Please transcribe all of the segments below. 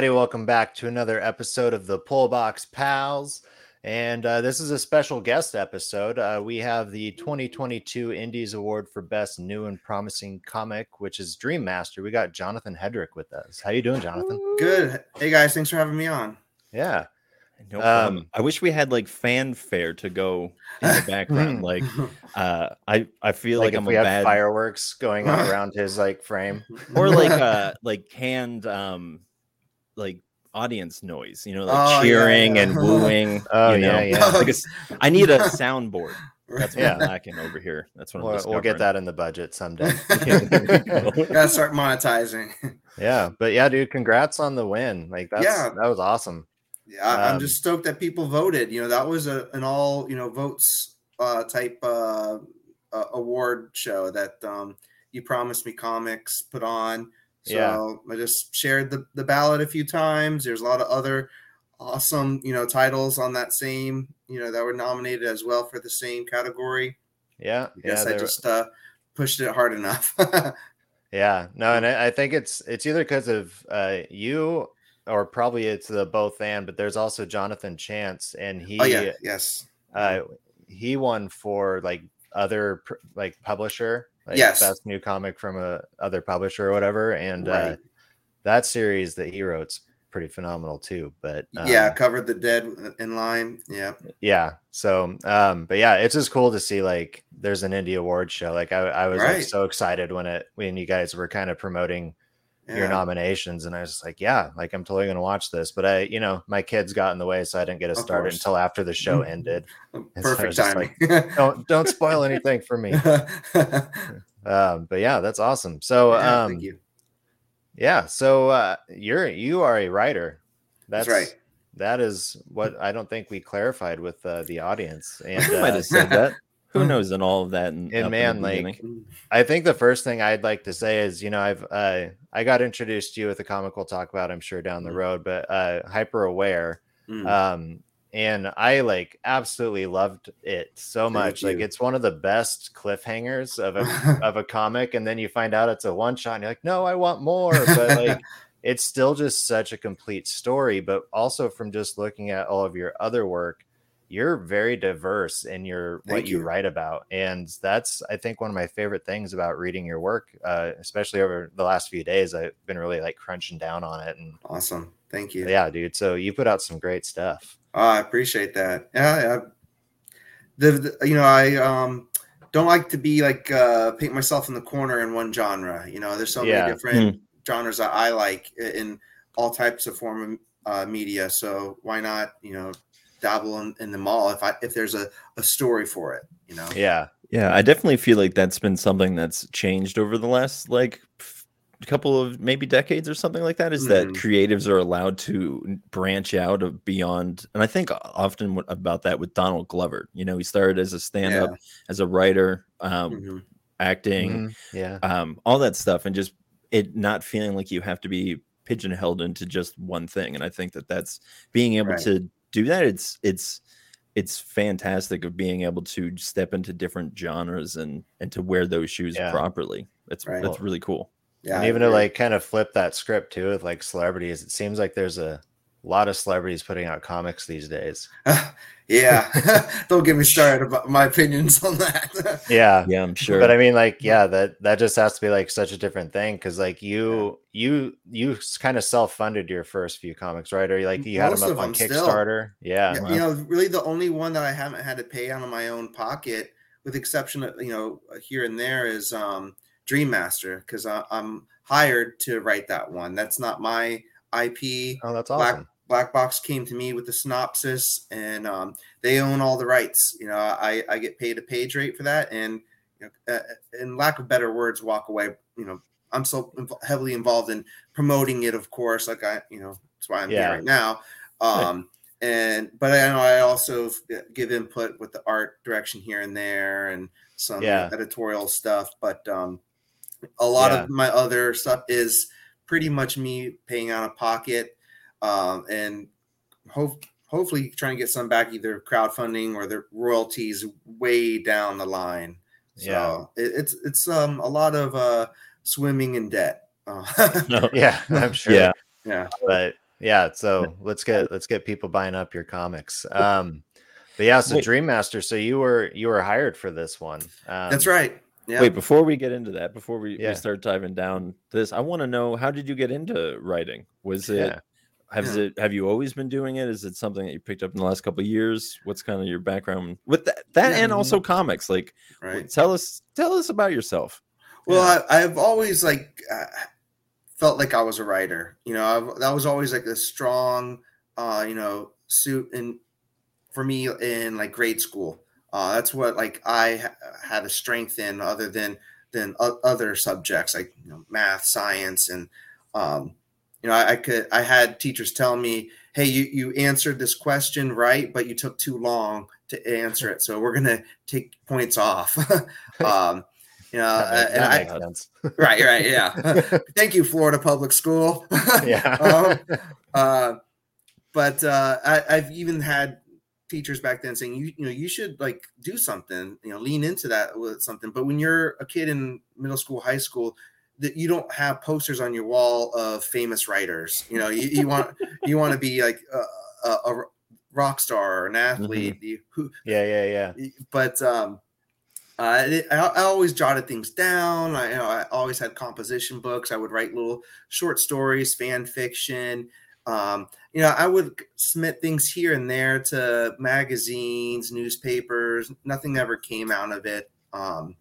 Hey, everybody, welcome back to another episode of the Pullbox Pals. And uh, this is a special guest episode. Uh, we have the 2022 Indies Award for Best New and Promising Comic, which is Dream Master. We got Jonathan Hedrick with us. How you doing, Jonathan? Good. Hey guys, thanks for having me on. Yeah. No um, I wish we had like fanfare to go in the background. like, uh, I I feel like, like I'm we a had bad fireworks going around his like frame, or like uh like canned um like audience noise, you know, like oh, cheering yeah, yeah. and wooing. oh you know? yeah, yeah. like a, I need a soundboard. That's what yeah. I'm lacking over here. That's what we'll, we'll get that in the budget someday. Gotta start monetizing. Yeah, but yeah, dude, congrats on the win. Like that's yeah. that was awesome. Yeah, um, I'm just stoked that people voted. You know, that was a, an all you know votes uh, type uh, uh, award show that um, you promised me comics put on. So yeah. I just shared the, the ballot a few times. There's a lot of other awesome, you know, titles on that same, you know, that were nominated as well for the same category. Yeah. I guess yeah, I just uh, pushed it hard enough. yeah. No, and I, I think it's it's either because of uh, you or probably it's the both and, but there's also Jonathan Chance, and he, oh, yeah. yes, uh, he won for like other like publisher, like yes, best new comic from a other publisher or whatever, and uh, right. uh, that series that he wrote's pretty phenomenal too. But um, yeah, covered the dead in line. Yeah, yeah. So, um, but yeah, it's just cool to see like there's an indie award show. Like I, I was right. like so excited when it when you guys were kind of promoting yeah. your nominations and i was like yeah like i'm totally gonna watch this. But i you know my kids got in the way so i didn't get to start it until after the show ended. Perfect so timing like, don't don't spoil anything for me. Um but yeah that's awesome. So yeah, um yeah so uh you're you are a writer. That's, that's right. that is what I don't think we clarified with uh, the audience. And uh, might have said that. Who knows in all of that and, and man like i think the first thing i'd like to say is you know i've uh, i got introduced to you with a comic we'll talk about i'm sure down the mm. road but uh hyper aware mm. um and i like absolutely loved it so Thank much you. like it's one of the best cliffhangers of a of a comic and then you find out it's a one shot and you're like no i want more but like it's still just such a complete story but also from just looking at all of your other work you're very diverse in your Thank what you. you. write about and that's i think one of my favorite things about reading your work uh, especially over the last few days i've been really like crunching down on it and awesome thank you yeah dude so you put out some great stuff oh, i appreciate that yeah, yeah. The, the, you know i um don't like to be like uh paint myself in the corner in one genre you know there's so yeah. many different mm. genres that i like in all types of form of uh, media so why not you know dabble in, in the mall if I if there's a, a story for it, you know. Yeah. Yeah, I definitely feel like that's been something that's changed over the last like a couple of maybe decades or something like that is mm. that mm-hmm. creatives are allowed to branch out of beyond and i think often about that with donald glover you know he started as a stand-up yeah. as a writer um, mm-hmm. acting mm-hmm. yeah um, all that stuff and just it not feeling like you have to be pigeonholed into just one thing and i think that that's being able right. to do that it's it's it's fantastic of being able to step into different genres and and to wear those shoes yeah. properly that's right. that's really cool yeah and even to like kind of flip that script too with like celebrities it seems like there's a lot of celebrities putting out comics these days. Yeah don't get me started about my opinions on that. Yeah. Yeah i'm sure. But i mean like yeah that that just has to be like such a different thing because like you yeah. you you kind of self-funded your first few comics right? Or like you Most had them up on kickstarter still. yeah, yeah you know really the only one that i haven't had to pay out of my own pocket with exception of you know here and there is um dream master because i'm hired to write that one. That's not my ip oh that's awesome. Black, Black Box came to me with the synopsis, and um, they own all the rights. You know, I, I get paid a page rate for that, and you know, uh, in lack of better words, walk away. You know, I'm so heavily involved in promoting it, of course. Like I, you know, that's why I'm yeah. here right now. Um, and but I know I also give input with the art direction here and there, and some yeah. editorial stuff. But um, a lot yeah. of my other stuff is pretty much me paying out of pocket um, and hope hopefully trying to get some back either crowdfunding or the royalties way down the line. So yeah, it, it's it's um a lot of uh swimming in debt. Uh, no, yeah, I'm sure. Yeah, Yeah. But yeah, so let's get let's get people buying up your comics. Um, but yeah, so Wait. Dream Master. So you were you were hired for this one. Um, That's right. Yeah. Wait, before we get into that, before we, yeah. we start diving down this, I want to know how did you get into writing? Was it yeah. Has yeah. it have you always been doing it? Is it something that you picked up in the last couple of years? What's kind of your background with that that and also comics? Like right. tell us tell us about yourself. Well, I, have always like uh, felt like I was a writer. You know, I've, that was always like a strong, uh, you know, suit and for me in like grade school. Uh, that's what like I ha- had a strength in, other than than o- other subjects like you know, math, science, and um, you know, I, I, could I had teachers tell me, "Hey, you you answered this question right, but you took too long to answer it, so we're gonna take points off." um, you know, that, that makes I, right, right, yeah. Thank you, Florida Public School. yeah. um, uh, but uh, I, I've even had teachers back then saying you you know you should like do something you know lean into that with something but when you're a kid in middle school high school that you don't have posters on your wall of famous writers you know you, you want you want to be like a, a, a, rock star or an athlete mm-hmm. you, who, yeah yeah yeah but um uh, I, I, always jotted things down. I, you know, I always had composition books. I would write little short stories, fan fiction. Um, you know, I would submit things here and there to magazines, newspapers. Nothing ever came out of it. Um,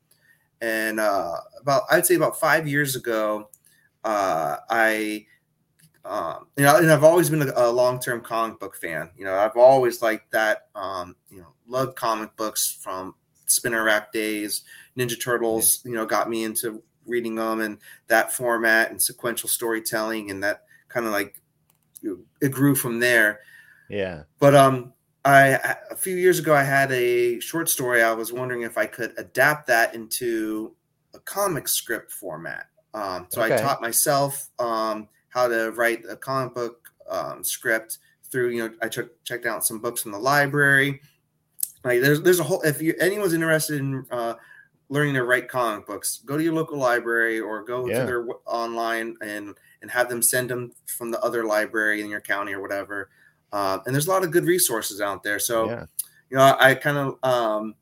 and uh, about, I'd say about five years ago, uh, I, um, you know, and I've always been a, a long-term comic book fan. You know, I've always liked that. Um, you know, loved comic books from spinner rack days. Ninja Turtles, you know, got me into reading them and that format and sequential storytelling and that kind of like it grew from there. Yeah. But um I a few years ago I had a short story. I was wondering if I could adapt that into a comic script format. Um, so okay. I taught myself um, how to write a comic book um, script through. You know, I ch- checked out some books from the library. Like there's there's a whole if you anyone's interested in uh, learning to write comic books, go to your local library or go yeah. to their w- online and and have them send them from the other library in your county or whatever. Uh, and there's a lot of good resources out there. So, yeah. you know, I, I kind of um,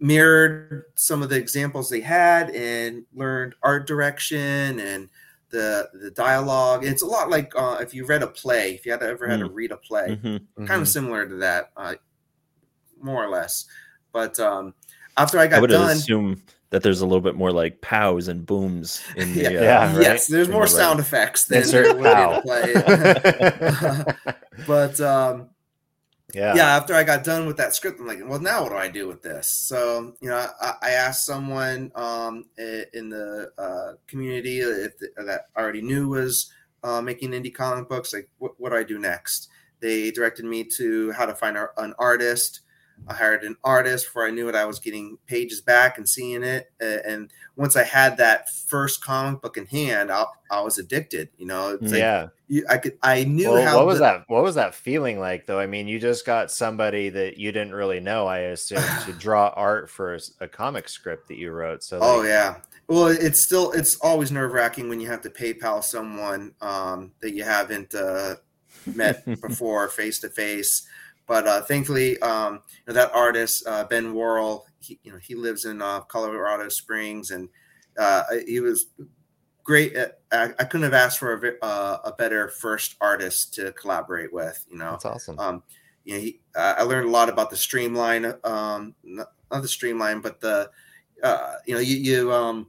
mirrored some of the examples they had and learned art direction and the the dialogue. It's a lot like uh, if you read a play, if you had ever had mm. to read a play, mm-hmm. kind mm-hmm. of similar to that, uh, more or less. But um, after I got I done, assume that there's a little bit more like pows and booms in the yeah, uh, yeah right? yes there's in more the sound effects than there would play. But um yeah. yeah after i got done with that script i'm like well now what do i do with this? So you know i, I asked someone um in the uh, community if the, that i already knew was uh, making indie comic books like what, what do i do next? They directed me to how to find an artist I hired an artist before I knew it. I was getting pages back and seeing it. And once I had that first comic book in hand, I, I was addicted. You know, it's yeah. you, I could, I knew well, how. What was the, that? What was that feeling like, though? I mean, you just got somebody that you didn't really know. I assume to draw art for a, a, comic script that you wrote. So, oh yeah. Well, it's still it's always nerve wracking when you have to PayPal someone um, that you haven't uh, met before face to face. But uh, thankfully, um, you know, that artist uh, Ben Worrell, he, you know, he lives in uh, Colorado Springs, and uh, he was great. At, I, I, couldn't have asked for a, uh, a, better first artist to collaborate with. You know, that's awesome. Um, you know, he, I learned a lot about the streamline, um, not, the streamline, but the uh, you know, you, you um,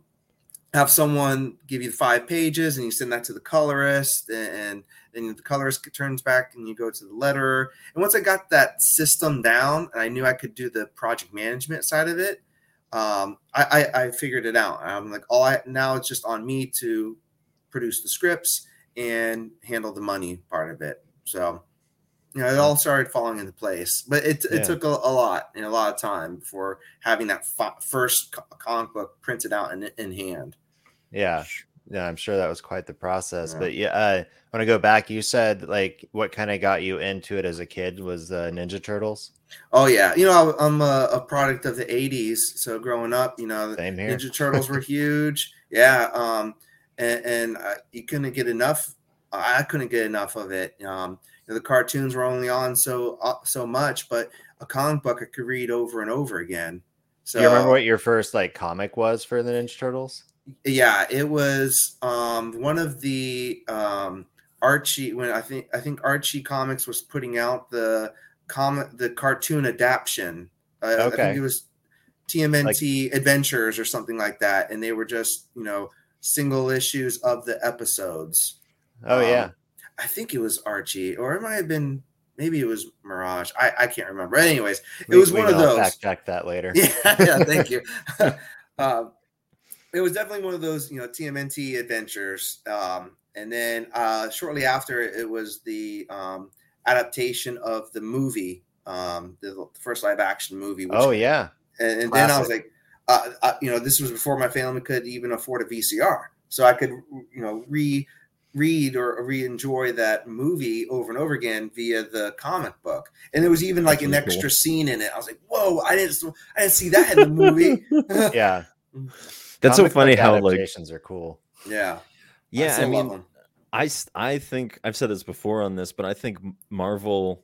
have someone give you five pages and you send that to the colorist and then the colorist turns back and you go to the letterer and once i got that system down and i knew i could do the project management side of it um, I, I, I, figured it out. I'm like all i now it's just on me to produce the scripts and handle the money part of it. So you know it all started falling into place but it, it took a, a, lot and a lot of time before having that first comic book printed out in, in hand. Yeah. Yeah, I'm sure that was quite the process. Yeah. But yeah, uh, I want to go back. You said like what kind of got you into it as a kid was uh, Ninja Turtles. Oh yeah, you know I'm a, a, product of the '80s. So growing up, you know, Ninja Turtles were huge. Yeah, um, and, and uh, you couldn't get enough I couldn't get enough of it. Um, you know, the cartoons were only on so uh, so much, but a comic book I could read over and over again. So Do you remember what your first like comic was for the Ninja Turtles? Yeah, it was um, one of the um, Archie when I think I think Archie Comics was putting out the comic the cartoon adaptation. Uh, okay. I think it was TMNT like, Adventures or something like that, and they were just you know single issues of the episodes. Oh um, yeah, I think it was Archie, or it might have been maybe it was Mirage. I, I can't remember. Anyways, it we, was one of those. Fact check that later. Yeah, yeah. Thank you. uh, it was definitely one of those you know TMNT adventures. Um, and then uh, shortly after, it was the um, adaptation of the movie, um, the first live action movie. oh yeah. And, and then I was like, uh, uh, you know, this was before my family could even afford a VCR, so I could you know re read or re-enjoy that movie over and over again via the comic book. And there was even like an extra cool. scene in it. I was like, "Whoa! I didn't, I didn't see that in the movie." yeah, that's comic so funny how like adaptations are cool. Yeah, yeah. I, I mean, I I think I've said this before on this, but I think Marvel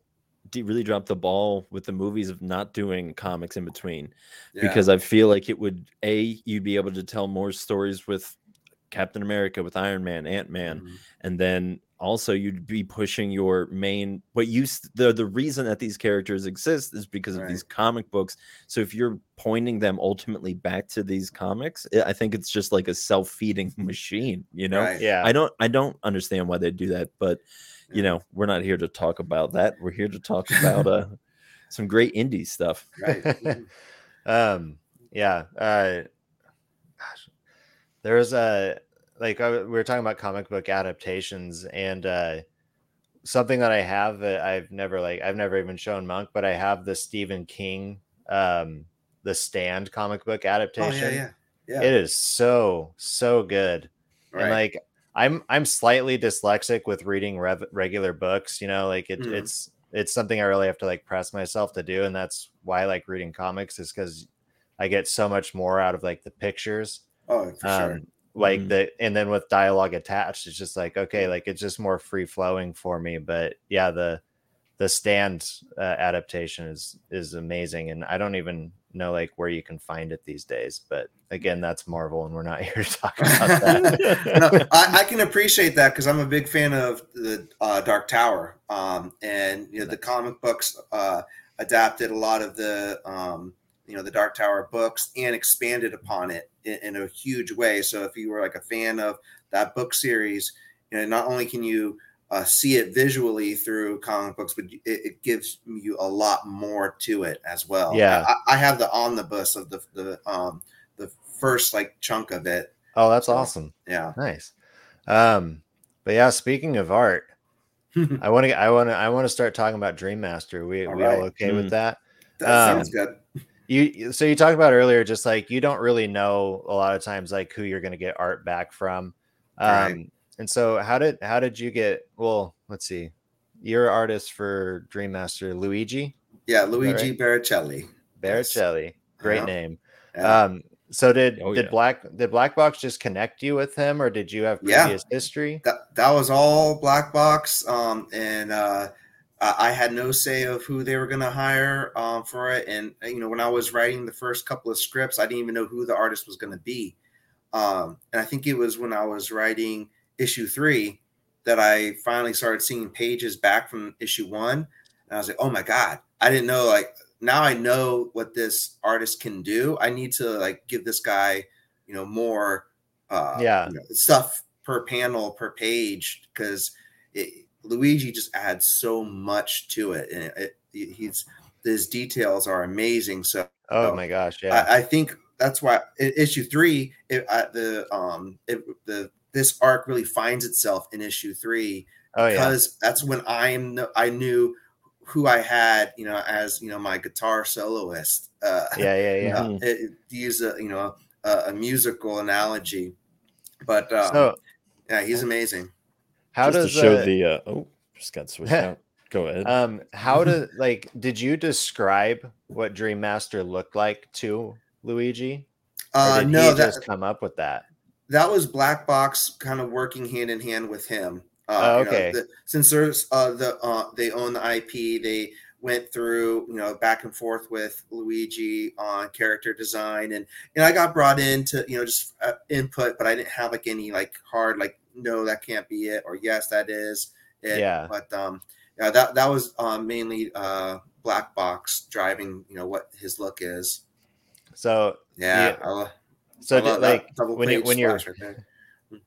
really dropped the ball with the movies of not doing comics in between yeah. because I feel like it would a you'd be able to tell more stories with Captain America, with Iron Man, Ant Man, mm-hmm. and then also you'd be pushing your main what you the the reason that these characters exist is because right. of these comic books. So if you're pointing them ultimately back to these comics i think it's just like a self-feeding machine you know? Right. yeah. I don't i don't understand why they do that but you know we're not here to talk about that. We're here to talk about uh some great indie stuff. Right. Um yeah uh gosh there's a like I, we were talking about comic book adaptations and uh something that I have that I've never like I've never even shown Monk, but I have the Stephen King um the stand comic book adaptation. Oh, yeah, yeah. Yeah. It is so so good. Right. And like I'm I'm slightly dyslexic with reading rev- regular books, you know, like it, mm. it's it's something I really have to like press myself to do and that's why I like reading comics is cuz I get so much more out of like the pictures. Oh, for um, sure like mm-hmm. the and then with dialogue attached it's just like okay like it's just more free flowing for me but yeah the the stand uh, adaptation is is amazing and i don't even know like where you can find it these days but again that's marvel and we're not here to talk about that. No, I, I, can appreciate that because i'm a big fan of the uh, dark tower um, and you know the comic books uh, adapted a lot of the um, you know the Dark Tower books and expanded upon it in, in, a huge way. So if you were like a fan of that book series, you know not only can you uh, see it visually through comic books, but it, it, gives you a lot more to it as well. Yeah, I, I have the omnibus of the the um the first like chunk of it. Oh, that's so, awesome. Yeah, nice. Um, but yeah, speaking of art. I want to. I want to. I want to start talking about Dream Master. We all we right. all okay mm. with that? That um, sounds good you so you talked about earlier just like you don't really know a lot of times like who you're going to get art back from um right. and so how did how did you get well let's see you're artist for dream master luigi yeah luigi right? baricelli baricelli yes. great yeah. name yeah. um so did oh, did yeah. black did black box just connect you with him or did you have previous history that, that was all black box um and uh uh, I had no say of who they were going to hire um, for it. And, you know, when I was writing the first couple of scripts, I didn't even know who the artist was going to be. Um, and I think it was when I was writing issue three that I finally started seeing pages back from issue one. And I was like, oh my God, I didn't know. Like, now I know what this artist can do. I need to, like, give this guy, you know, more uh, yeah. You know, stuff per panel, per page, because it, Luigi just adds so much to it, and it, it, he's his details are amazing. So, oh my gosh, yeah, I, I think that's why issue three, it, the um, the this arc really finds itself in issue three oh, because yeah. that's when I am I knew who I had, you know, as you know, my guitar soloist. Uh, yeah, yeah, yeah. Uh, mm-hmm. it, to use a you know a, a musical analogy, but um, so, yeah, he's amazing. How just does to show uh, the uh, oh just got switched out. Go ahead. Um, how to like? Did you describe what Dream Master looked like to Luigi? Uh, no, that just come up with that. That was Black Box kind of working hand in hand with him. Uh, oh, you know, okay. the- since there's uh, the uh, they own the IP, they went through you know back and forth with Luigi on character design, and and I got brought in to you know just uh, input, but I didn't have like any like hard like no that can't be it or yes that is it. Yeah. But um, yeah, that that was uh, mainly uh, Black Box driving you know what his look is. So Yeah, Yeah. I lo- so I did, like when you page when you're right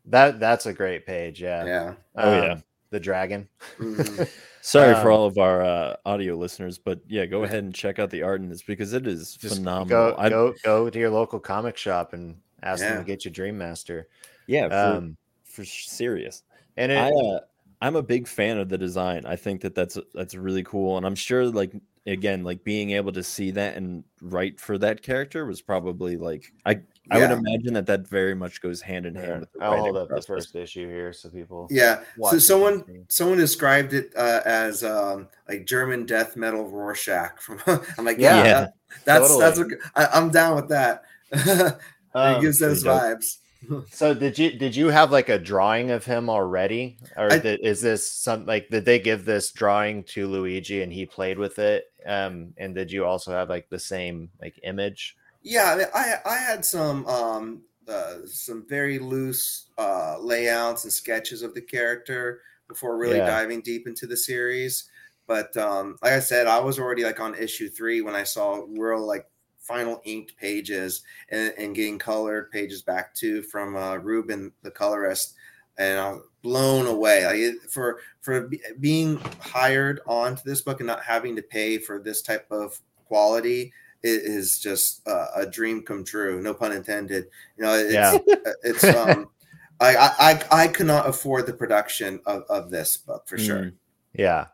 that that's a great page. Yeah. yeah. Oh, yeah. Um, The dragon. Mhm. Sorry for Um, all of our uh, audio listeners, but yeah, go ahead and check out the art in this because it is Just phenomenal. Go I- go go to your local comic shop and ask them to get you Dream Master. yeah, for, Um, for serious. and it, I uh, I'm a big fan of the design. I think that that's that's really cool, and I'm sure like again, like being able to see that and write for that character was probably like I I would imagine that that very much goes hand in hand with the I'll hold up the first issue here so people. Yeah. So watch it on someone someone described it uh, as um, like German death metal Rorschach. From I'm like, Yeah. yeah, Yeah. that- that's Totally. that's what, I, I'm down with that. it Um, gives those pretty dope. vibes. So did you did you have like a drawing of him already, or I- did, is this some like did they give this drawing to Luigi and he played with it? Um, and did you also have like the same like image? Yeah, I, mean, I I had some um uh, some very loose uh, layouts and sketches of the character before really Yeah. diving deep into the series. But um, like I said, I was already like on issue three when I saw real like final inked pages and, and getting colored pages back too from uh, Ruben, the colorist, and I was blown away. Like for for be- being hired onto this book and not having to pay for this type of quality it is just uh, a dream come true. No pun intended. You know, it's, Yeah. it's um, I, I I I could not afford the production of, of this book for sure. Mm. Yeah,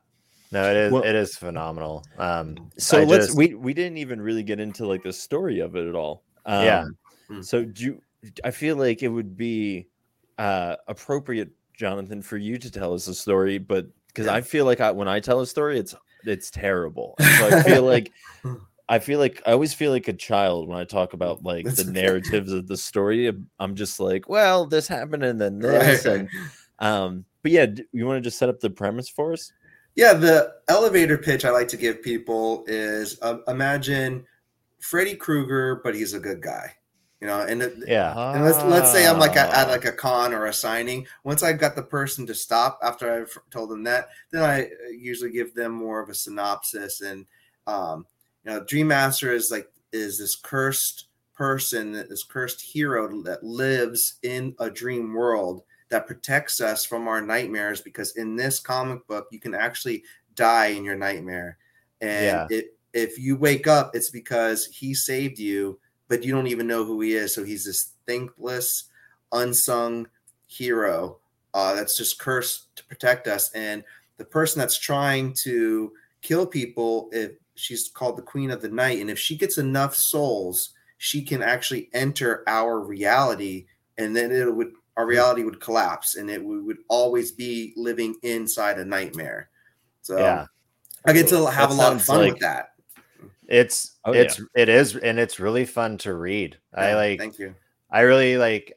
no, it is Well- it is phenomenal. Um, So I let's just- we we didn't even really get into like the story of it at all. Um, Yeah. Mm. So do you, I feel like it would be uh appropriate, Jonathan, for you to tell us a story, but because Yeah. I feel like I, when I tell a story, it's it's terrible. So I feel like I feel like I always feel like a child when I talk about like That's the okay. narratives of the story. I'm just like, well, this happened and then this, right. and um. But yeah, you want to just set up the premise for us? Yeah, the elevator pitch I like to give people is uh, imagine Freddy Krueger, but he's a good guy. You know, and yeah, And let's let's say I'm like at, at Ah. like a con or a signing. Once I've got the person to stop after I've told them that, then I uh, usually give them more of a synopsis. And um, you know, Dream Master is like is this cursed person, this cursed hero that lives in a dream world that protects us from our nightmares. Because in this comic book, you can actually die in your nightmare, and Yeah. it, if you wake up, it's because he saved you but you don't even know who he is. So he's this thankless, unsung hero uh, that's just cursed to protect us. And the person that's trying to kill people, if she's called the Queen of the Night, and if she gets enough souls, she can actually enter our reality, and then it would our reality would collapse, and it we would always be living inside a nightmare. So yeah. I get to have That a lot of fun like- with that. It's Oh, yeah. it's it is and it's really fun to read. I like Thank you. I really like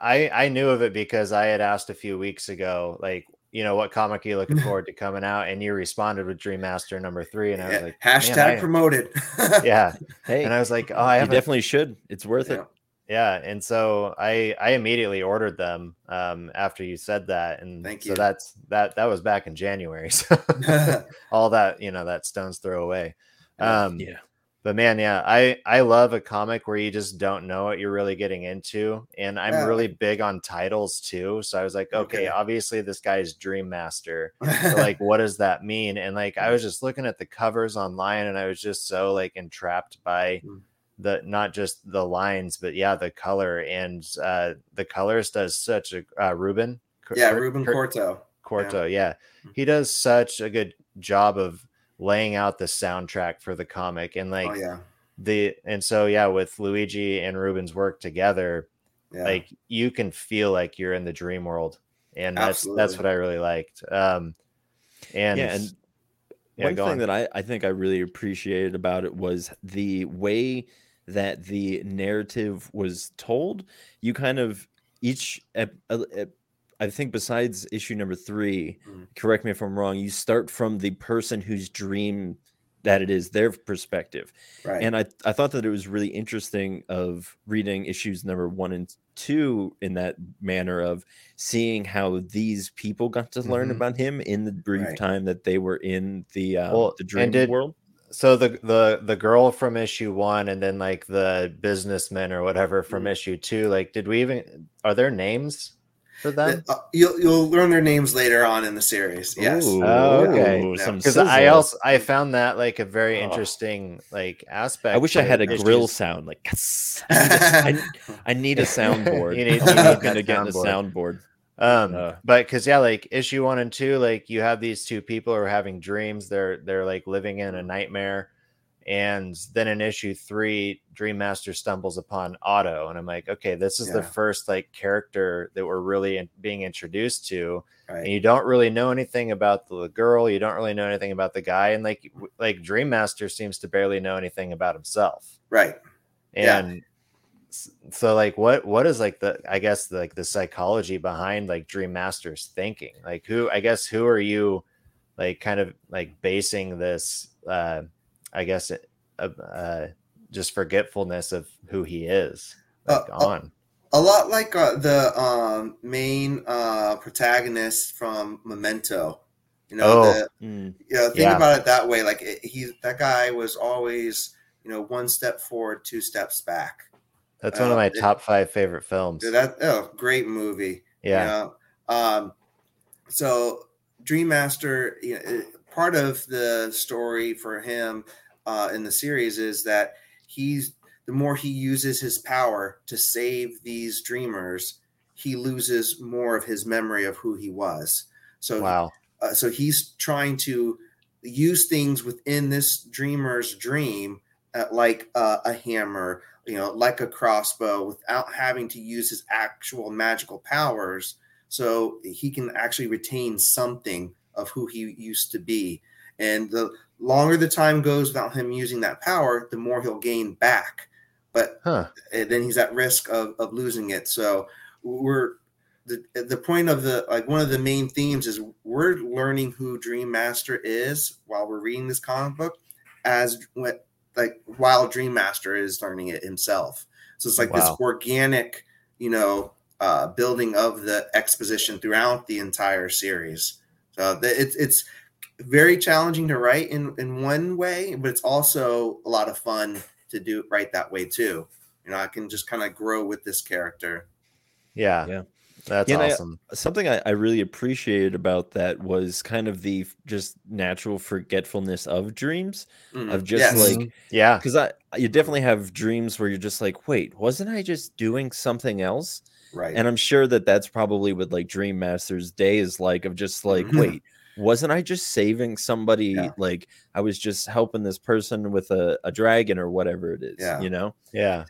I I knew of it because I had asked a few weeks ago, like, you know, what comic are you looking forward to coming out? And you responded with Dream Master number three. And I was like, hashtag promoted. yeah. Hey, And I was like, oh, I you definitely should. It's worth Yeah. it. Yeah. And so I I immediately ordered them um after you said that. And Thank so you. that's that that was back in January. So all that, you know, that stone's throw away. Um Yeah. but man yeah i i love a comic where you just don't know what you're really getting into and i'm Yeah. really big on titles too so i was like okay, Okay. obviously this guy's dream master but, like what does that mean and like i was just looking at the covers online and i was just so like entrapped by Mm. The not just the lines but yeah the color and uh the colorist does such a uh ruben yeah, Cur- Ruben Cur- Corto. Corto, yeah. Mm. He does such a good job of laying out the soundtrack for the comic and like oh yeah, the and so yeah, with Luigi and Ruben's work together, yeah. like you can feel like you're in the dream world. And that's that's what I really liked. Um and yeah, and yeah, one thing on. that I, I think I really appreciated about it was the way that the narrative was told. You kind of each, ep- uh, ep- I think besides issue number 3, Mhm. correct me if I'm wrong, you start from the person whose dream that it is their perspective. Right. And I, I thought that it was really interesting of reading issues number one and two in that manner of seeing how these people got to learn Mhm. about him in the brief Right. time that they were in the um, Well, the dream did- world. So the the the girl from issue one and then like the businessman or whatever from Mhm. issue two like did we even are there names for them Uh, you'll you'll learn their names later on in the series. Yes. Ooh, Oh, okay. ooh, Yeah. because i also i found that like a very Oh. interesting like aspect I wish I had a grill sound like I need a, I, I need a soundboard. You need- you need looking that to get a soundboard. Um Uh. but because yeah like issue one and two like you have these two people who are having dreams. They're they're like living in a nightmare. And then in issue three dream master stumbles upon otto. And i'm like okay this is the first like character that we're really in, being introduced to. And you don't really know anything about the girl. You don't really know anything about the guy. And like like dream master seems to barely know anything about himself. Right. Yeah. and s- so like what what is like the i guess like the psychology behind like dream master's thinking like who i guess who are you like kind of like basing this uh i guess it, uh, uh just forgetfulness of who he is like Uh, uh, on A lot like uh, the um, main uh, protagonist from Memento. You know, Oh. the, Mm, you know, think Yeah. about it that way. Like it, he, that guy was always, you know, one step forward, two steps back. That's one of uh, my top five favorite films that oh, great movie. yeah You know? Um, so Dream Master, you know, part of the story for him uh, in the series is that he's the more he uses his power to save these dreamers, he loses more of his memory of who he was. So wow uh, so he's trying to use things within this dreamer's dream uh, like uh, a hammer you know like a crossbow without having to use his actual magical powers. So he can actually retain something of who he used to be. And the longer the time goes without him using that power the more he'll gain back. But huh. then he's at risk of, of losing it. So we're the the point of the like one of the main themes is we're learning who Dream Master is while we're reading this comic book, as what like while Dream Master is learning it himself. So it's like Wow. this organic, you know, uh, building of the exposition throughout the entire series. So the, it's it's very challenging to write in in one way, but it's also a lot of fun to do it write that way too. You know, I can just kind of grow with this character. yeah Yeah. That's Yeah, and I- awesome something I, I really appreciated about that was kind of the just natural forgetfulness of dreams Mhm. of just Yes. like yeah because I you definitely have dreams where you're just like wait wasn't I just doing something else right, and I'm sure that that's probably what like Dream Master's day is like of just like Mhm. wait wasn't I just saving somebody Yeah. like I was just helping this person with a, a dragon or whatever it is Yeah. you know yeah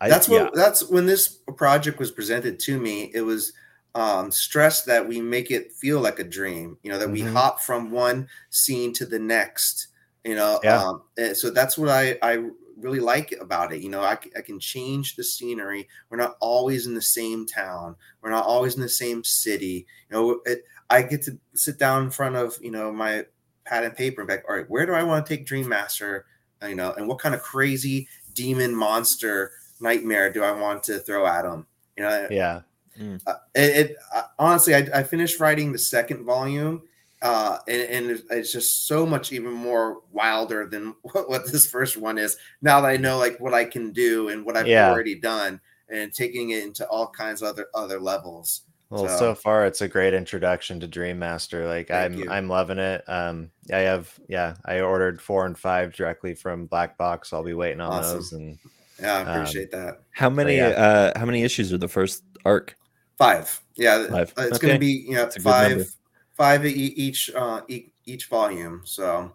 I- that's what yeah. that's when this project was presented to me. It was um, stressed that we make it feel like a dream. You know, that we Mhm. hop from one scene to the next. You know, Yeah. um, so that's what I I really like about it. You know, I, I can change the scenery. We're not always in the same town. We're not always in the same city. You know, it, I get to sit down in front of you know my pad and paper and be like, all right, where do I want to take Dream Master? You know, and what kind of crazy demon monster nightmare do I want to throw at him? You know, yeah uh, it, it uh, honestly, I, I finished writing the second volume, uh, and, and it's- it's just so much even more wilder than what, what this first one is. Now that I know like what I can do and what I've Yeah. already done, and taking it into all kinds of other other levels. Well, so, So- far it's a great introduction to Dream Master. Like I'm you. I'm loving it. Um I have yeah, I ordered 4 and 5 directly from Black Box. I'll be waiting on Awesome. those and Yeah, I Um, appreciate that. how many yeah. uh how many issues are the first arc Five. Yeah, Five. uh, it's Okay. going to be you know That's a good number. five five e- each uh, e- each volume. So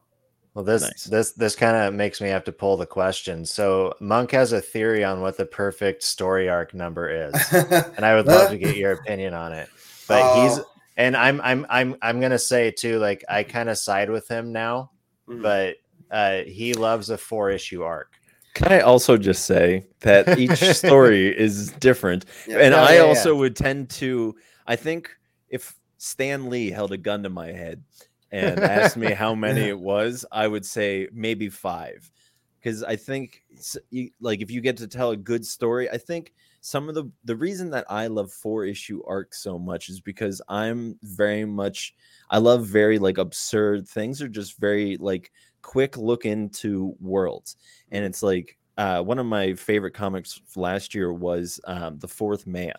well this Nice. this this kind of makes me have to pull the question. So Monk has a theory on what the perfect story arc number is. and I would love to get your opinion on it. But he's Oh. and I'm I'm I'm I'm going to say too like I kind of side with him now, Mhm. but uh he loves a 4 issue arc. Can I also just say that each story is different? Yeah. and Yeah, I yeah, also would tend to, I think if Stan Lee held a gun to my head and asked me how many it was, I would say maybe five. Because I think, like, if you get to tell a good story, I think some of the the reason that I love four issue arcs so much is because I'm very much I love very like absurd things or just very like quick look into worlds, and it's like uh, one of my favorite comics last year was um, the Fourth Man,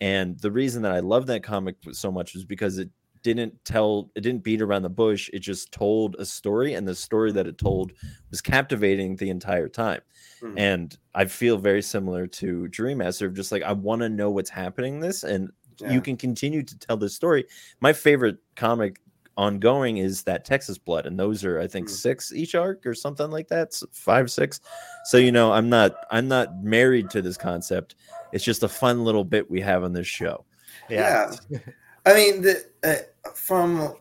and the reason that I love that comic so much was because it didn't tell it didn't beat around the bush it just told a story and the story that it told was captivating the entire time mm-hmm. and i feel very similar to dream master just like i want to know what's happening in this and yeah. you can continue to tell this story my favorite comic ongoing is that texas blood and those are i think mm-hmm. six each arc or something like that five six so you know i'm not i'm not married to this concept it's just a fun little bit we have on this show. Yeah. yeah. I mean, the, uh, from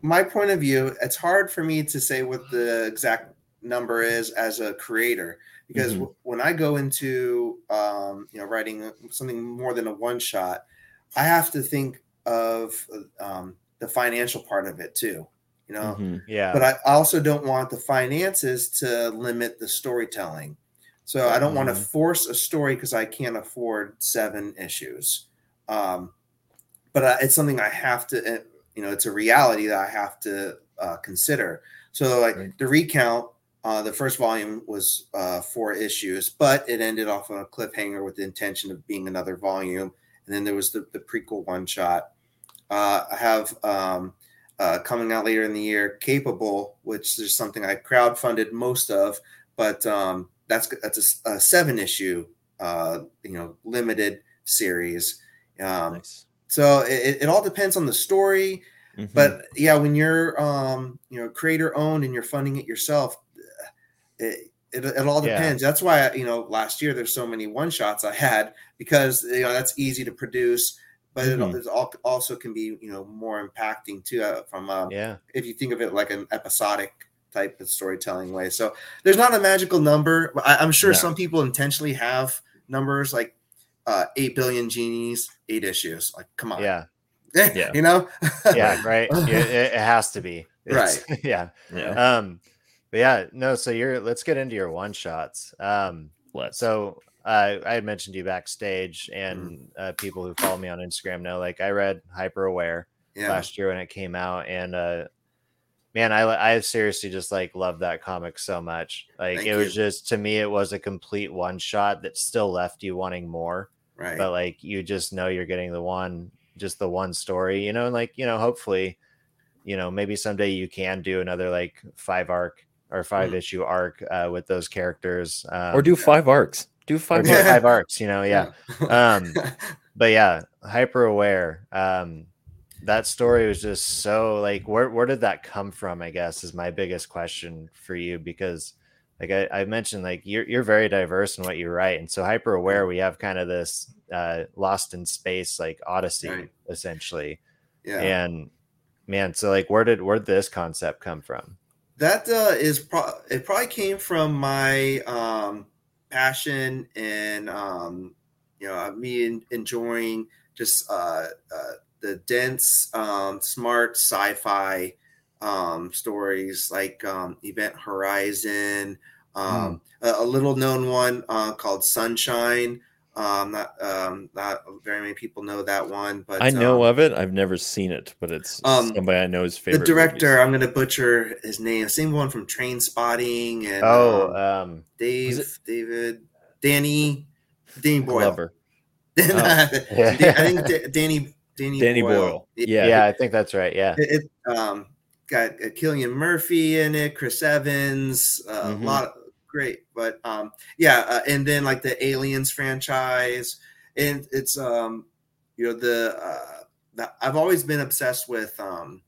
my point of view, it's hard for me to say what the exact number is as a creator because mm-hmm. w- when I go into um, you know writing something more than a one shot, I have to think of um, the financial part of it too. You know, mm-hmm. yeah. But I also don't want the finances to limit the storytelling. So I don't mm-hmm. want to force a story because I can't afford seven issues. Um, but uh, it's something I have to, eh, you know, it's a reality that I have to uh, consider. So like right. the recount, uh, the first volume was uh, four issues, but it ended off on a cliffhanger with the intention of being another volume. And then there was the, the prequel one shot. Uh, I have um, uh, coming out later in the year, Capable, which is something I crowdfunded most of, but um, that's that's a, a seven issue uh, you know limited series. Um, nice. So it, it all depends on the story, mm-hmm. but yeah, when you're um, you know creator owned and you're funding it yourself, it, it, it all depends. Yeah. That's why you know last year there's so many one shots I had because you know that's easy to produce, but mm-hmm. it, also can be you know more impacting too uh, from uh, yeah if you think of it like an episodic type of storytelling way. So there's not a magical number. I, am sure some people intentionally have numbers like uh, eight billion genies, eight issues. Like, come on, yeah, yeah, you know, yeah, right. It, it, has to be it's, right. Yeah, yeah. Um, but yeah, no. So you're. Let's get into your one shots. Um, let's. So uh, I had mentioned you backstage, and mm. uh, people who follow me on Instagram know. Like, I read Hyper Aware yeah. last year when it came out, and uh, man, I I seriously just like love that comic so much. Like Thank it was just to me, it was a complete one shot that still left you wanting more. Right. But like you just know you're getting the one, just the one story, you know, and like, you know, hopefully, you know, maybe someday you can do another like five arc or five mm. issue arc uh, with those characters. Um, or do five arcs. Do five, do five arcs, you know, yeah. um, but yeah, hyper aware. Um, that story was just so like where where did that come from i guess is my biggest question for you because like i, I mentioned like you're, you're very diverse in what you write and so hyper aware we have kind of this uh lost in space like odyssey right. essentially. Yeah. And man so like where did where did this concept come from? That uh is pro- it probably came from my um passion and um you know me enjoying just uh, uh the dense, um, smart sci-fi um, stories like um, Event Horizon, um, mm. a, a, little known one uh, called Sunshine. Um, not um, not very many people know that one, but I know um, of it. I've never seen it, but it's um, somebody I know is favorite. The director, movies. I'm going to butcher his name. Same one from Trainspotting and oh, um, Dave, David, Danny, Danny Boyle. Glover. oh. I think Danny Danny, Danny Boyle. Boyle. Yeah, yeah, I think that's right. Yeah, it, it um, got uh, Cillian Murphy in it, Chris Evans, uh, mm-hmm. a lot of great. But um, yeah, uh, and then like the Aliens franchise, and it's um, you know the, uh, the I've always been obsessed with um,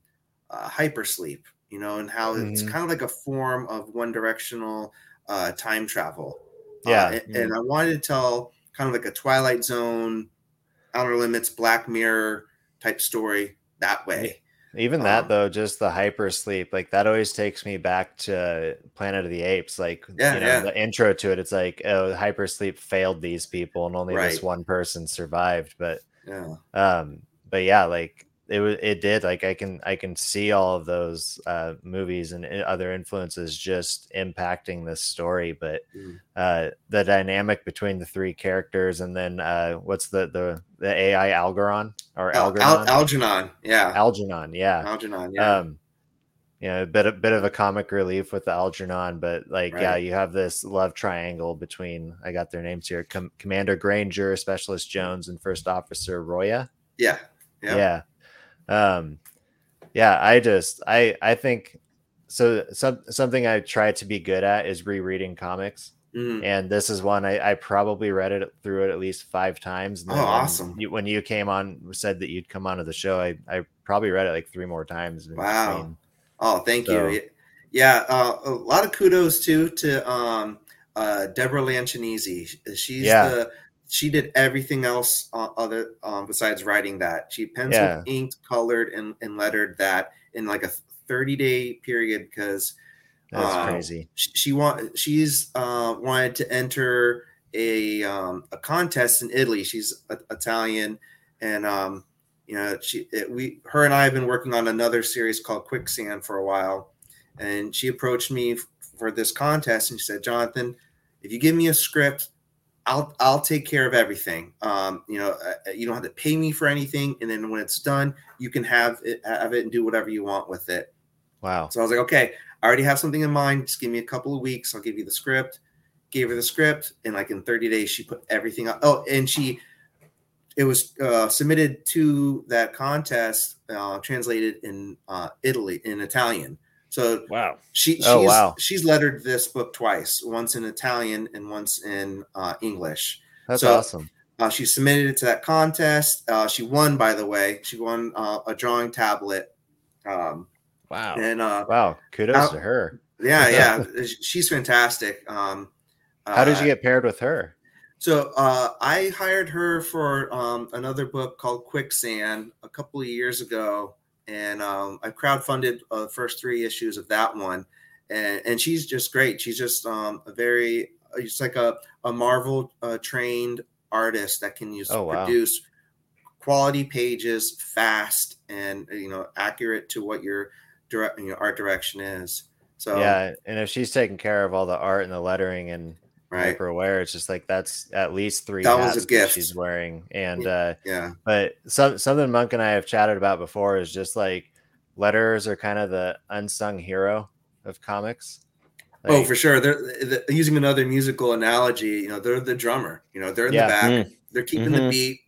uh, hypersleep, you know, and how mm-hmm. it's kind of like a form of one directional uh, time travel. Yeah, uh, and, mm-hmm. and I wanted to tell kind of like a Twilight Zone Outer Limits, Black Mirror type story that way. Even that um, though, just the hyper sleep, like that always takes me back to Planet of the Apes. Like yeah, you know, yeah. the intro to it, it's like, oh, hyper sleep failed these people and only right. this one person survived. But yeah. Um, but yeah, like it was it did like I can I can see all of those uh, movies and other influences just impacting this story. But mm. uh, the dynamic between the three characters and then uh, what's the the the AI Algeron or Al- Algernon? Al- Algernon, yeah, Algernon, yeah, Algernon, yeah. Um, you know, a bit a bit of a comic relief with the Algernon, but like right. yeah, you have this love triangle between I got their names here: Com- Commander Granger, Specialist Jones, and First Officer Roya. Yeah, yeah. yeah um yeah i just i i think so some something i try to be good at is rereading comics. Mm. and this is one I, I probably read it through it at least five times. Oh awesome. you, when you came on said that you'd come onto the show i i probably read it like three more times wow. oh thank so, you yeah uh, a lot of kudos too to um uh deborah lancianese she's yeah. the she did everything else uh, other um, besides writing that. She penciled, yeah. inked, colored, and, and lettered that in like a 30 day period because that's uh, crazy. She, she want she's uh, wanted to enter a um, a contest in Italy. She's a, Italian, and um, you know she it, we her and I have been working on another series called Quicksand for a while, and she approached me f- for this contest and she said, Jonathan, if you give me a script I'll I'll take care of everything. Um, you know, uh, uh, you don't have to pay me for anything, and then when it's done, you can have it have it and do whatever you want with it. Wow. So I was like, okay, I already have something in mind. Just give me a couple of weeks. I'll give you the script. Gave her the script, and like in 30 days, she put everything up. Oh, and she it was uh, submitted to that contest, uh, translated in uh, Italy in Italian. So wow, she oh, she's, wow. she's lettered this book twice, once in Italian and once in uh, English. That's so, awesome. Uh, she submitted it to that contest. Uh, she won, by the way. She won uh, a drawing tablet. Um, wow! And uh, wow, kudos to her. Yeah, yeah, she's fantastic. Um, How did you uh, get paired with her? So uh, I hired her for um, another book called Quicksand a couple of years ago and um, I crowdfunded uh, the first three issues of that one, and and she's just great. She's just um, a very, it's like a a Marvel uh, trained artist that can use oh, wow. produce quality pages fast and you know accurate to what your direct you know, art direction is. So yeah, and if she's taking care of all the art and the lettering and right. It's just like that's at least three that hats was a gift. she's wearing. And uh yeah, but some something Monk and I have chatted about before is just like letters are kind of the unsung hero of comics. Oh, like, oh, for sure. They're, they're, using another musical analogy. You know, they're the drummer. You know, they're in yeah. the back. Mm. They're keeping mm-hmm. the beat.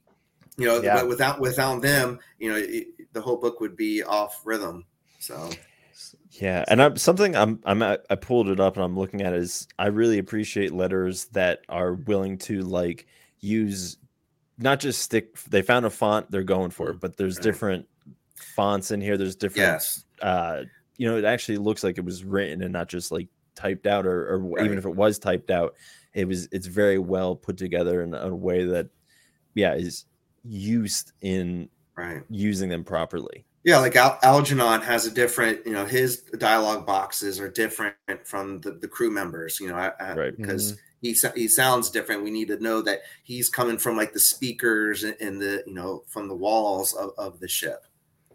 You know, yeah. without without them, you know, it, the whole book would be off rhythm. So yeah, and I'm something I'm I'm I pulled it up and I'm looking at is I really appreciate letters that are willing to like use not just stick they found a font they're going for it, but there's different fonts in here. There's different yes. uh you know, it actually looks like it was written and not just like typed out or, or right. even if it was typed out, it was it's very well put together in a way that yeah, is used in right using them properly. Yeah, like Al- Algernon has a different, you know, his dialogue boxes are different from the, the crew members, you know, right. because mm-hmm. he he sounds different. We need to know that he's coming from like the speakers and the, you know, from the walls of, of the ship.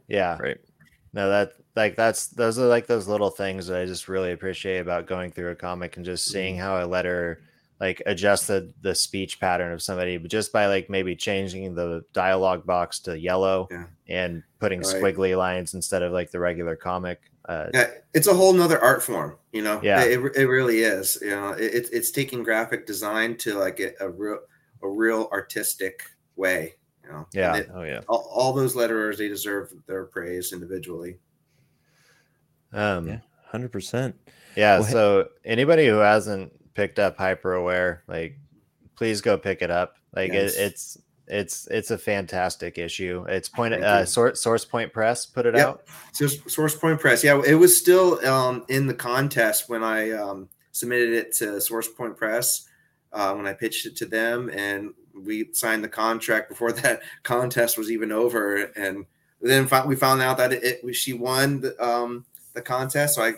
Yeah. Right. No, that like that's those are like those little things that I just really appreciate about going through a comic and just seeing mm-hmm. how a letter like adjust the, the speech pattern of somebody but just by like maybe changing the dialogue box to yellow yeah. and putting right. squiggly lines instead of like the regular comic uh, yeah, it's a whole nother art form you know? Yeah. It, it really is you know? It, it's taking graphic design to like a, a real a real artistic way you know? Yeah. it, oh yeah. all, all, those letterers they deserve their praise individually. Um yeah 100% yeah well, so anybody who hasn't picked up hyper aware like please go pick it up. Like yes. it, it's it's it's a fantastic issue. It's point uh source, source point press put it yep. out? Source, source point press. Yeah it was still um in the contest when i um submitted it to source point press uh, when i pitched it to them and we signed the contract before that contest was even over and then we found out that it, it she won the, um, the contest so i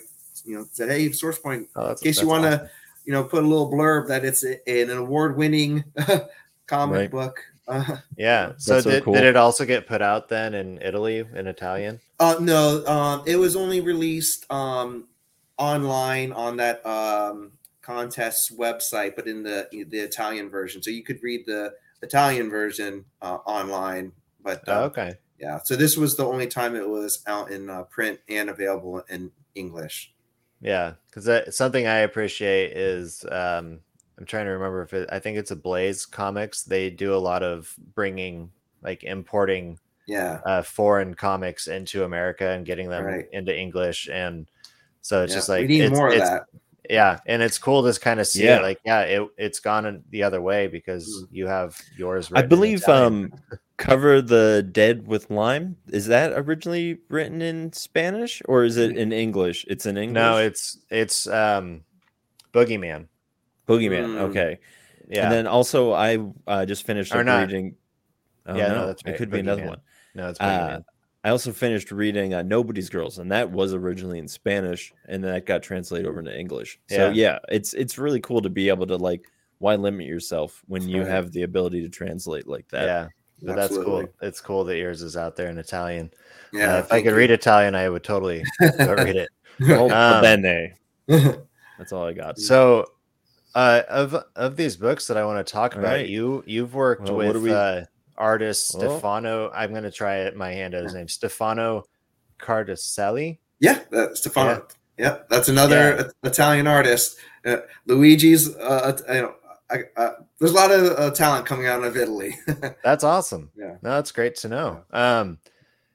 you know said hey source point oh, in case you want to awesome you know, put a little blurb that it's a, an award-winning comic right. book. Uh, yeah. So, so did, cool. did it also get put out then in Italy in Italian? uh, no, um, it was only released um, online on that um, contest website, but in the the Italian version. So you could read the Italian version uh, online. But uh, Oh, okay. yeah, so this was the only time it was out in uh, print and available in English. Yeah, because something I appreciate is um, I'm trying to remember if it, I think it's Ablaze Comics. They do a lot of bringing like importing Yeah, uh, foreign comics into America and getting them Right. into English, and so it's yeah. just like we need it's, more of it's- that. Yeah, and it's cool to kind of see Yeah. it. Like, yeah, it it's gone the other way because Mm. you have yours. I believe um cover the dead with lime is that originally written in Spanish or is it in English? It's in English. no, it's it's um, Boogeyman. Boogeyman. Mm. Okay. Yeah, And then also I uh, just finished Or not. reading. Oh, Yeah, no, no, that's it right, could be another one. no, it's Uh, I also finished reading uh, Nobody's Girls, and that was originally in Spanish, and then that got translated over into English. So Yeah. yeah, it's it's really cool to be able to like. Why limit yourself when you have the ability to translate like that? yeah, but that's cool. It's cool that yours is out there in Italian. Yeah, Uh, if I could read Italian, I would totally read it. Um, bene. That's all I got. So, uh, of of these books that I want to talk All about, right. you you've worked Well, with we- uh, artist Oh. Stefano. I'm going to try it. My hand out his name, Stefano Cardacelli. yeah, that, Stefano. Yeah. that's another Italian artist. Uh, Luigi's. Uh, I, uh, there's a lot of uh, talent coming out of Italy. That's awesome. Yeah. no, that's great to know. Um,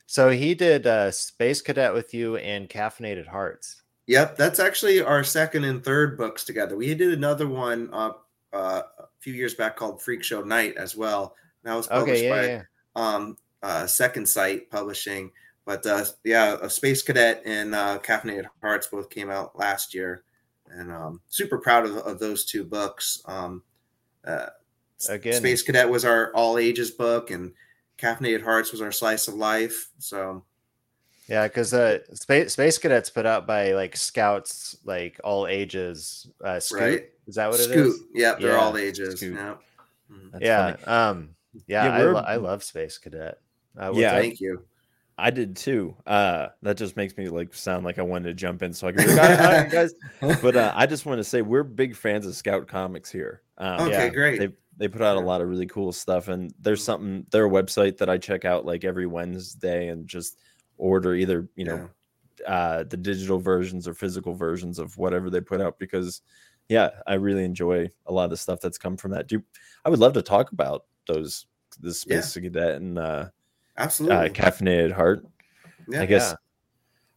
so he did uh, Space Cadet with you and Caffeinated Hearts. Yep, that's actually our second and third books together. We did another one uh, uh, a few years back called Freak Show Night as well. That was published Okay, yeah, by yeah. um, uh, Second Sight Publishing. But uh, yeah, a Space Cadet and uh, Caffeinated Hearts both came out last year, and um, super proud of, of those two books. Um, uh, Again, Space Cadet was our all ages book, and Caffeinated Hearts was our slice of life. So Yeah, because uh, Space Space Cadets put out by like Scouts, like all ages. Uh, Scoot, Right. is that what it is? Scoot, yep, they're Yeah, all ages. Scoot. Yeah. That's yeah, funny. um, yeah, Yeah, I, lo- I love Space Cadet. Uh, Yeah. Thank you. I did too. Uh, that just makes me like sound like I wanted to jump in, so I can be like, "All right, all right, guys. But uh, I just want to say we're big fans of Scout Comics here. Um, okay, yeah, great. they they put out a lot of really cool stuff, and there's something their website that I check out like every Wednesday and just order either you know uh, the digital versions or physical versions of whatever they put out because yeah, I really enjoy a lot of the stuff that's come from that. Do I would love to talk about those the Space Cadet and uh, Absolutely. uh, caffeinated heart. yeah. I guess.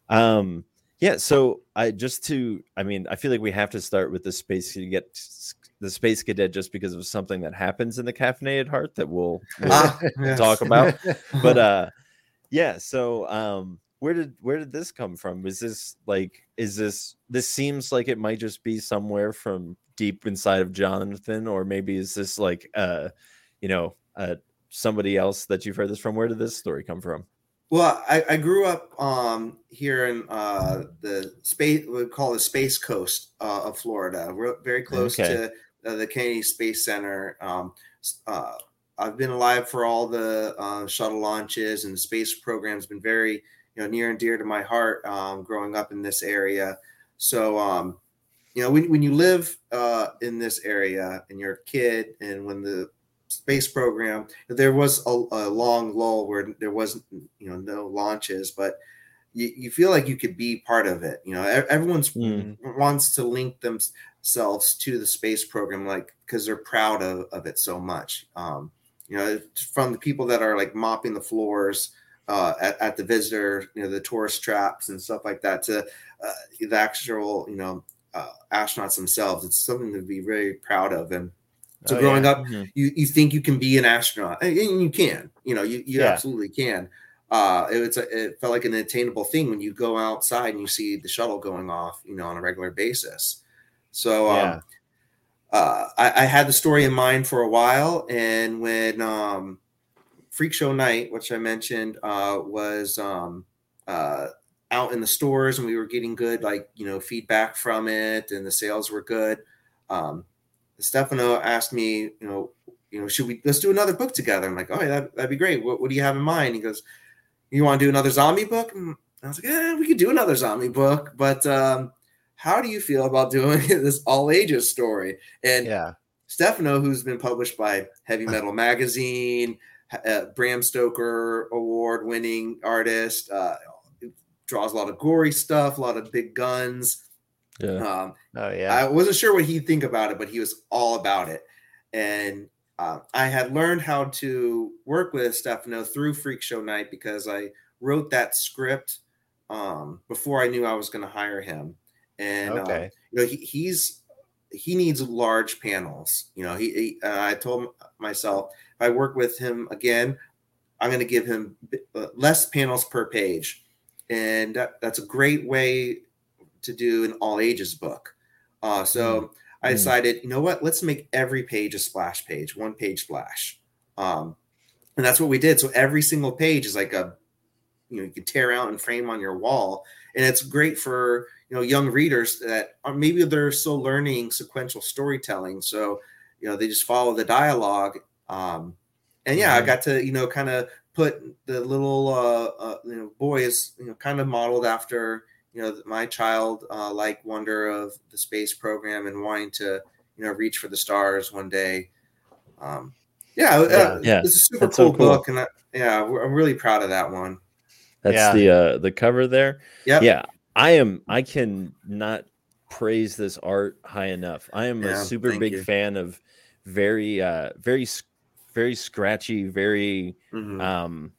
Um, yeah. So I just to, I mean, I feel like we have to start with the space to get the space cadet, just because of something that happens in the caffeinated heart that we'll, we'll Ah, yes. talk about. but uh, yeah. So um, where did where did this come from? Is this like is this this seems like it might just be somewhere from deep inside of Jonathan, or maybe is this like uh, you know, uh, somebody else that you've heard this from? Where did this story come from? Well, I, I grew up um, here in uh, the space we call the Space Coast uh, of Florida. We're very close Okay. to uh, the Kennedy Space Center. Um, uh, I've been alive for all the uh, shuttle launches, and the space program's been very you know near and dear to my heart. Um, growing up in this area, so um, you know when when you live uh, in this area and you're a kid, and when the space program. There was a, a long lull where there wasn't you know no launches but you, you feel like you could be part of it you know everyone's Mm. wants to link themselves to the space program like because they're proud of, of it so much. Um you know from the people that are like mopping the floors uh at, at the visitor you know the tourist traps and stuff like that to uh, the actual you know uh, astronauts themselves. It's something to be very proud of and so Oh, growing yeah. up you you think you can be an astronaut and you can you know you, you Yeah. absolutely can uh it, it's a, it felt like an attainable thing when you go outside and you see the shuttle going off you know on a regular basis so um uh I, I had the story in mind for a while and when um freak show night which i mentioned uh was um uh out in the stores and we were getting good like you know feedback from it and the sales were good um Stefano asked me, you know, you know, should we let's do another book together? I'm like, oh, yeah, that, that'd be great. What, what do you have in mind? He goes, you want to do another zombie book? And I was like, yeah, we could do another zombie book, but um, how do you feel about doing this all ages story? And yeah, Stefano, who's been published by Heavy Metal Magazine, uh, Bram Stoker award winning artist, uh, draws a lot of gory stuff, a lot of big guns. Yeah. Um, oh yeah. I wasn't sure what he'd think about it, but he was all about it. And uh, I had learned how to work with Stefano through Freak Show Night because I wrote that script um, before I knew I was going to hire him. And uh, Okay. you know, he, he's he needs large panels. You know, he, he uh, I told myself if I work with him again, I'm going to give him bi- uh, less panels per page, and that, that's a great way to do an all ages book. Uh, so I Mm. decided, you know what? Let's make every page a splash page, one page splash. Um, and that's what we did. So every single page is like a, you know, you can tear out and frame on your wall, and it's great for you know young readers that are maybe they're still learning sequential storytelling. So you know they just follow the dialogue. Um, and yeah, I Mhm. got to you know kind of put the little uh, uh, you know boys you know kind of modeled after you know my child uh, like wonder of the space program and wanting to you know reach for the stars one day. Um, yeah, uh, Yeah. Yeah, it's a super that's so cool, cool. book, and I, yeah, we're- I'm really proud of that one. That's Yeah. the uh the cover there. Yep. Yeah. I am I can not praise this art high enough. I am Yeah, a super big you. fan of very uh very very scratchy, very Mhm. um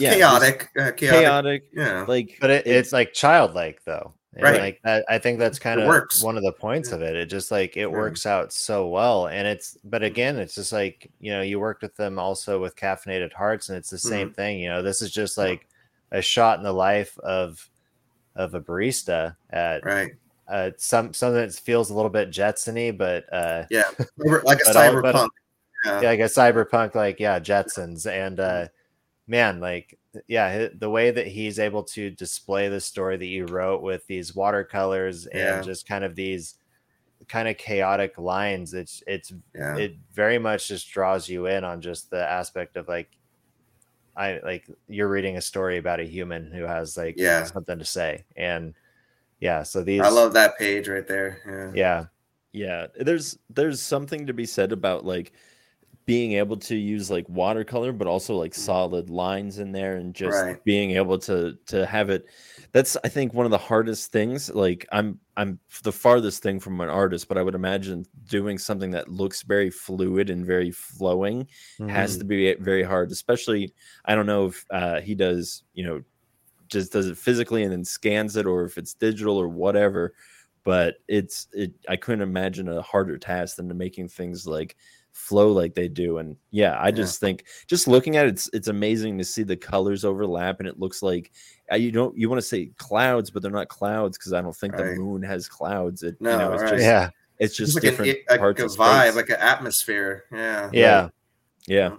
It's yeah, chaotic, uh, chaotic, chaotic. Yeah, Like But it, it's like childlike though. And, Right. Like that, I think that's kind of works. one of the points Yeah. of it. It just like it Yeah. works out so well. And it's but again, it's just like, you know, you worked with them also with caffeinated hearts, and it's the Mm-hmm. same thing. You know, this is just like a shot in the life of of a barista at right. uh some something that feels a little bit Jetsony, but uh Yeah, like a But all- but- cyberpunk. yeah. yeah, like a cyberpunk, like yeah, Jetsons, and uh, man, like yeah, the way that he's able to display the story that you wrote with these watercolors Yeah. and just kind of these kind of chaotic lines, it's it's yeah. it very much just draws you in on just the aspect of like I like you're reading a story about a human who has like Yeah. something to say, and yeah, so these I love that page right there. Yeah. yeah yeah, there's there's something to be said about like being able to use like watercolor but also like solid lines in there and just Right. being able to to have it that's i think one of the hardest things like i'm i'm the farthest thing from an artist but i would imagine doing something that looks very fluid and very flowing has Mhm. to be very hard especially i don't know if uh, he does you know just does it physically and then scans it or if it's digital or whatever but it's it i couldn't imagine a harder task than making things like flow like they do and yeah i Yeah. just think just looking at it it's it's amazing to see the colors overlap and it looks like uh, you don't you want to say clouds but they're not clouds because i don't think Right. the moon has clouds it No, you know it's right. just yeah it's just Just like, different it- like parts a of vibe, space. like an atmosphere. Yeah. yeah Yeah.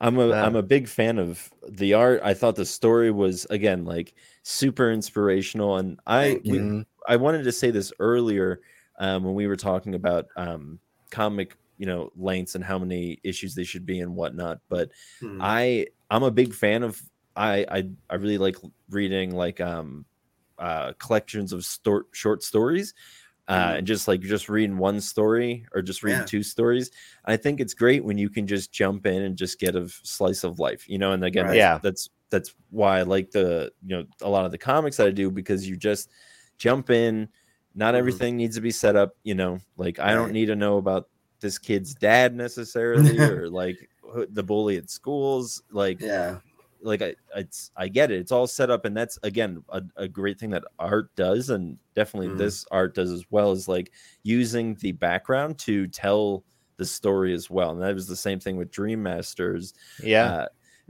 I'm a Yeah. am a big fan of the art. I thought the story was again like super inspirational and I we, Mhm. I wanted to say this earlier um, when we were talking about um, comic, you know, lengths and how many issues they should be and whatnot, but Hmm. I I'm a big fan of I I, I really like reading like um uh collections of stor- short stories uh Mhm. and just like just reading one story or just reading Yeah. two stories i think it's great when you can just jump in and just get a slice of life you know and again Right. that's, Yeah. that's that's why i like the you know a lot of the comics that i do because you just jump in not Mhm. everything needs to be set up you know like i don't need to know about this kid's dad necessarily or like the bully at schools like yeah. like I, it's I get it. It's all set up, and that's again a, a great thing that art does, and definitely Mm. this art does as well. Is like using the background to tell the story as well, and that was the same thing with Dream Masters. yeah Uh,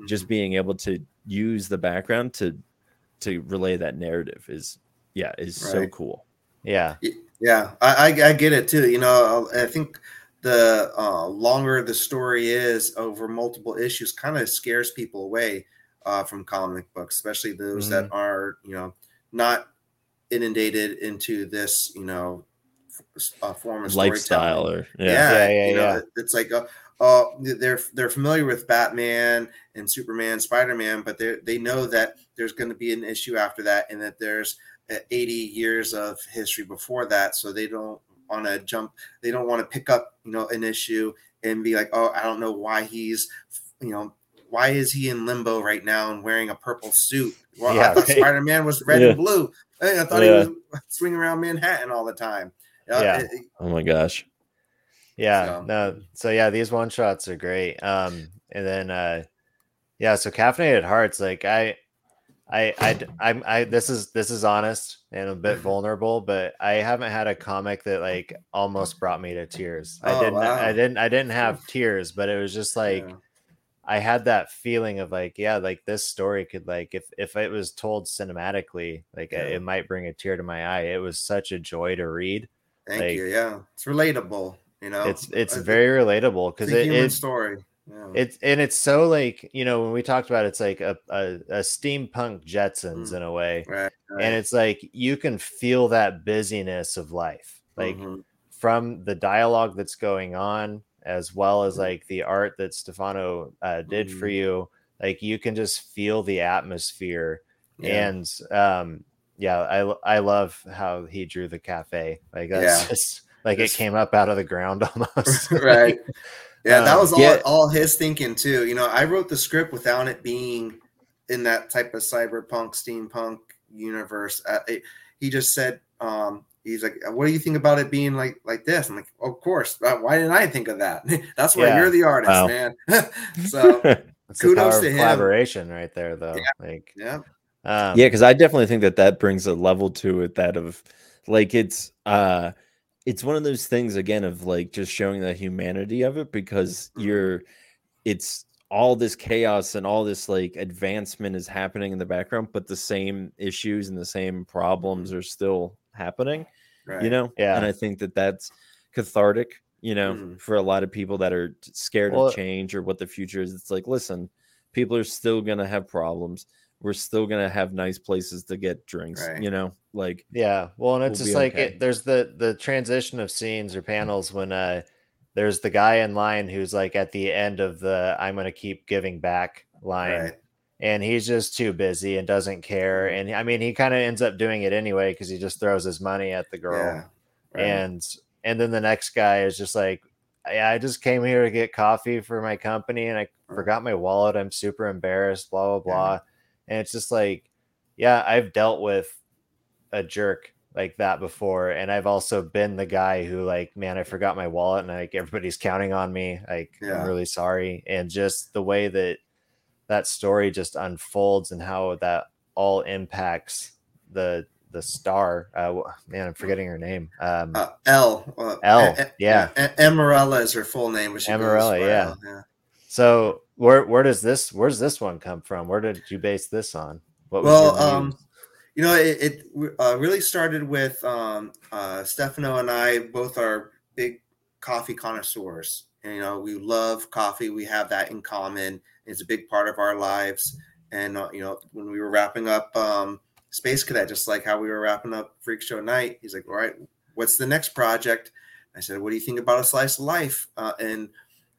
just being able to use the background to to relay that narrative is yeah is so cool. yeah Yeah, I, I I get it too. You know, I think the uh, longer the story is over multiple issues, kind of scares people away uh, from comic books, especially those that are you know not inundated into this you know uh, form of lifestyle or yeah, yeah, yeah, yeah, you know, yeah. It's like uh, uh, they're they're familiar with Batman and Superman, Spider Man, but they they know that there's going to be an issue after that, and that there's uh, 80 years of history before that, so they don't want to jump. They don't want to pick up, you know, an issue and be like, oh, I don't know why he's, you know, why is he in limbo right now and wearing a purple suit? Well, yeah, I thought right. Spider Man was red yeah. and blue. I thought yeah. he was swinging around Manhattan all the time. Uh, yeah. It, oh my gosh. Yeah. So. No. So yeah, these one shots are great. Um, and then uh, yeah. So caffeinated hearts, like I, I, I, I'm, I. This is this is honest and a bit mm-hmm. vulnerable, but I haven't had a comic that like almost brought me to tears. Oh, I didn't. Wow. I didn't. I didn't have tears, but it was just like. Yeah I had that feeling of like, yeah, like this story could like if if it was told cinematically, like yeah. it might bring a tear to my eye. It was such a joy to read. Thank like, you. Yeah, it's relatable. You know, it's it's I very relatable because it, it story. Yeah. It's and it's so like you know when we talked about it, it's like a, a, a steampunk Jetsons mm. in a way, right, right. and it's like you can feel that busyness of life, like mm-hmm. from the dialogue that's going on as well as like the art that Stefano uh, did mm-hmm. for you. Like you can just feel the atmosphere, yeah. and um, yeah, I I love how he drew the cafe. Like that's yeah. just like it came up out of the ground almost. right. Yeah, that um, was all yeah. all his thinking too. You know, I wrote the script without it being in that type of cyberpunk steampunk universe. Uh, it, he just said, um, he's like, "What do you think about it being like like this?" I'm like, "Of course. Uh, why didn't I think of that? That's why yeah. you're the artist, wow. man." so kudos to him. Collaboration right there, though. Yeah. Like, yeah, um, yeah, because I definitely think that that brings a level to it that of like it's uh it's one of those things again of like just showing the humanity of it because mm-hmm. you're it's all this chaos and all this like advancement is happening in the background but the same issues and the same problems are still happening right. you know yeah and i think that that's cathartic you know mm. for a lot of people that are scared well, of change or what the future is it's like listen people are still gonna have problems we're still gonna have nice places to get drinks right. you know like yeah well and it's we'll just like okay. it, there's the the transition of scenes or panels when uh there's the guy in line who's like at the end of the i'm gonna keep giving back line right and he's just too busy and doesn't care. And I mean, he kind of ends up doing it anyway because he just throws his money at the girl. Yeah, right. And and then the next guy is just like, yeah, I just came here to get coffee for my company and I forgot my wallet. I'm super embarrassed. Blah blah blah. Yeah. And it's just like, yeah, I've dealt with a jerk like that before and i've also been the guy who like man i forgot my wallet and like everybody's counting on me like yeah. i'm really sorry and just the way that that story just unfolds and how that all impacts the the star. Uh, man, I'm forgetting her name. Um, uh, L. Uh, L. yeah. Emerella is her full name. Emerella. Yeah. yeah. So where where does this where's this one come from? Where did you base this on? What well, um, you know, it, it uh, really started with um, uh, Stefano and I both are big coffee connoisseurs. And, you know, we love coffee. We have that in common. It's a big part of our lives. And uh, you know, when we were wrapping up um, Space Cadet, just like how we were wrapping up Freak Show Night, he's like, "All right, what's the next project?" I said, "What do you think about a slice of life?" Uh, and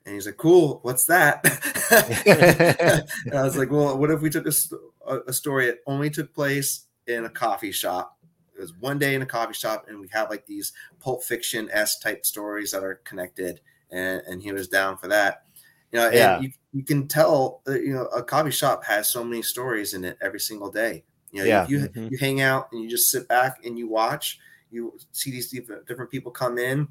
and he's like, "Cool, what's that?" and I was like, "Well, what if we took a, a story that only took place in a coffee shop?" It was one day in a coffee shop, and we have like these Pulp Fiction s type stories that are connected, and and he was down for that. You know, yeah. you, you can tell, you know, a coffee shop has so many stories in it every single day. You know, yeah. you, mm-hmm. you hang out and you just sit back and you watch, you see these different, different people come in.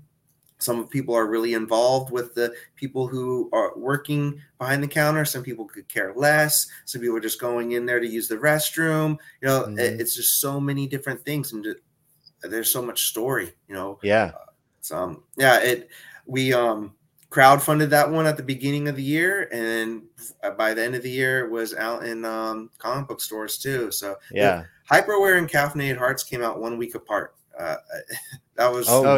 Some people are really involved with the people who are working behind the counter. Some people could care less. Some people are just going in there to use the restroom. You know, mm-hmm. it, it's just so many different things, and there's so much story. You know, yeah. Uh, so um, yeah, it we um crowdfunded that one at the beginning of the year, and by the end of the year, it was out in um, comic book stores too. So yeah, Hyper/Aware and Caffeinated Hearts came out one week apart. Uh, that was oh, oh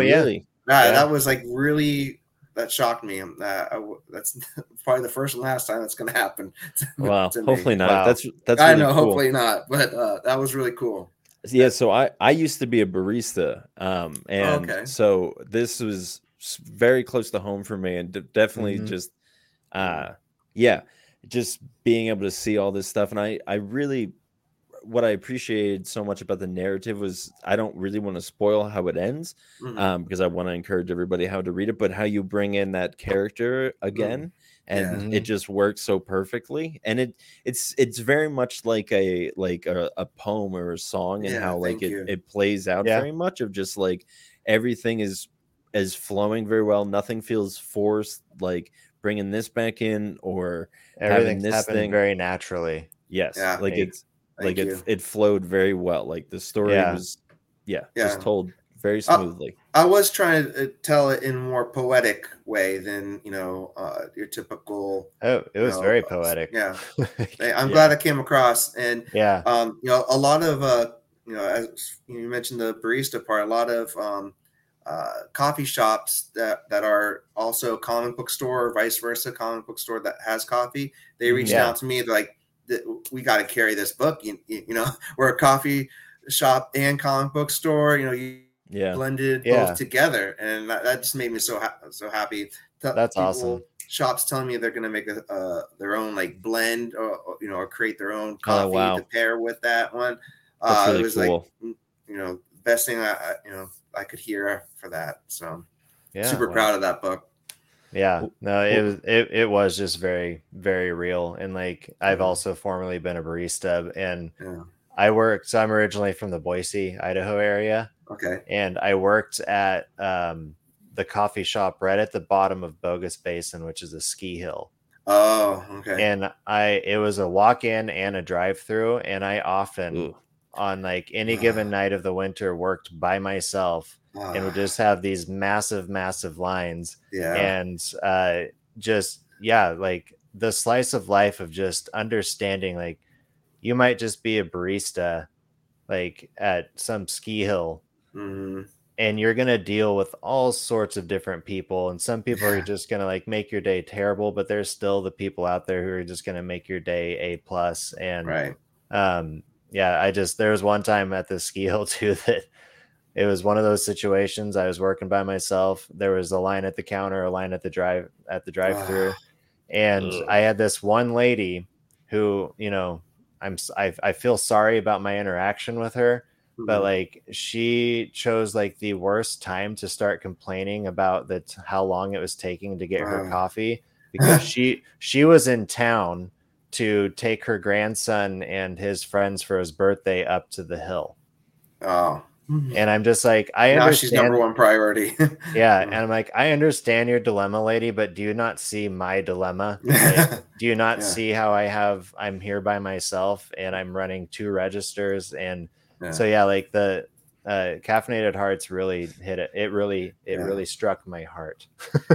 yeah. yeah. that was like really that shocked me. Um, uh, I, that's probably the first and last time that's going to happen. Wow, hopefully not. Wow. That's that's really I know, cool. hopefully not, but uh, that was really cool. Yeah, so I I used to be a barista, um, Oh, and okay. so this was very close to home for me, and de- definitely Mhm. just, uh, yeah, just being able to see all this stuff, and I I really what I appreciated so much about the narrative was I don't really want to spoil how it ends, Mhm. um, because I want to encourage everybody how to read it, but how you bring in that character again, and Yeah. it just works so perfectly, and it it's it's very much like a like a, a poem or a song, and Yeah, how like it, you. it plays out Yeah. very much of just like everything is is flowing very well, nothing feels forced, like bringing this back in or Everything's this happened thing- very naturally. yes, Yeah. like Like, it's like Thank it you. it flowed very well, like the story Yeah. was yeah, Yeah. just told very Uh, smoothly. I was trying to uh, tell it in a more poetic way than you know uh, your typical. Oh, it was No, very uh, poetic. Yeah, I'm Yeah. glad I came across, and yeah. um, you know, a lot of uh, you know, as you mentioned the barista part, a lot of um, uh, coffee shops that that are also comic book store or vice versa, comic book store that has coffee. They reached Yeah. out to me they're like, "Th- "We got to carry this book." You, you know, we're a coffee shop and comic book store. You know, you Yeah. blended Yeah. both together, and that, that just made me so ha- so happy. T- That's awesome. Shops telling me they're going to make a, uh, their own like blend, or, you know, or create their own coffee Oh, wow. to pair with that one. Uh, really it was cool. like, you know, best thing I, I you know I could hear for that. So Yeah. super wow. proud of that book. Yeah, no, it was it, it was just very very real, and like I've also formerly been a barista, and Yeah. I worked. So I'm originally from the Boise, Idaho area, Okay. and I worked at um, the coffee shop right at the bottom of Bogus Basin, which is a ski hill, Oh, okay. and I it was a walk in and a drive through, and I often Ooh. On like any given night of the winter worked by myself and would Ah, just have these massive massive lines yeah. and uh just yeah like the slice of life of just understanding like you might just be a barista like at some ski hill hmm and you're going to deal with all sorts of different people and some people are just going to like make your day terrible but there's still the people out there who are just going to make your day a plus and Right. um yeah i just there was one time at the ski hill too that it was one of those situations i was working by myself there was a line at the counter a line at the drive at the drive through and Ugh. i had this one lady who you know i'm I, I feel sorry about my interaction with her but Mhm. like she chose like the worst time to start complaining about that how long it was taking to get her coffee because she she was in town to take her grandson and his friends for his birthday up to the hill oh. and i'm just like i now she's number one priority. yeah and i'm like i understand your dilemma lady but do you not see my dilemma Like, do you not Yeah. see how i have i'm here by myself and i'm running two registers and Yeah. so yeah like the uh caffeinated hearts really hit it it really it Yeah. really struck my heart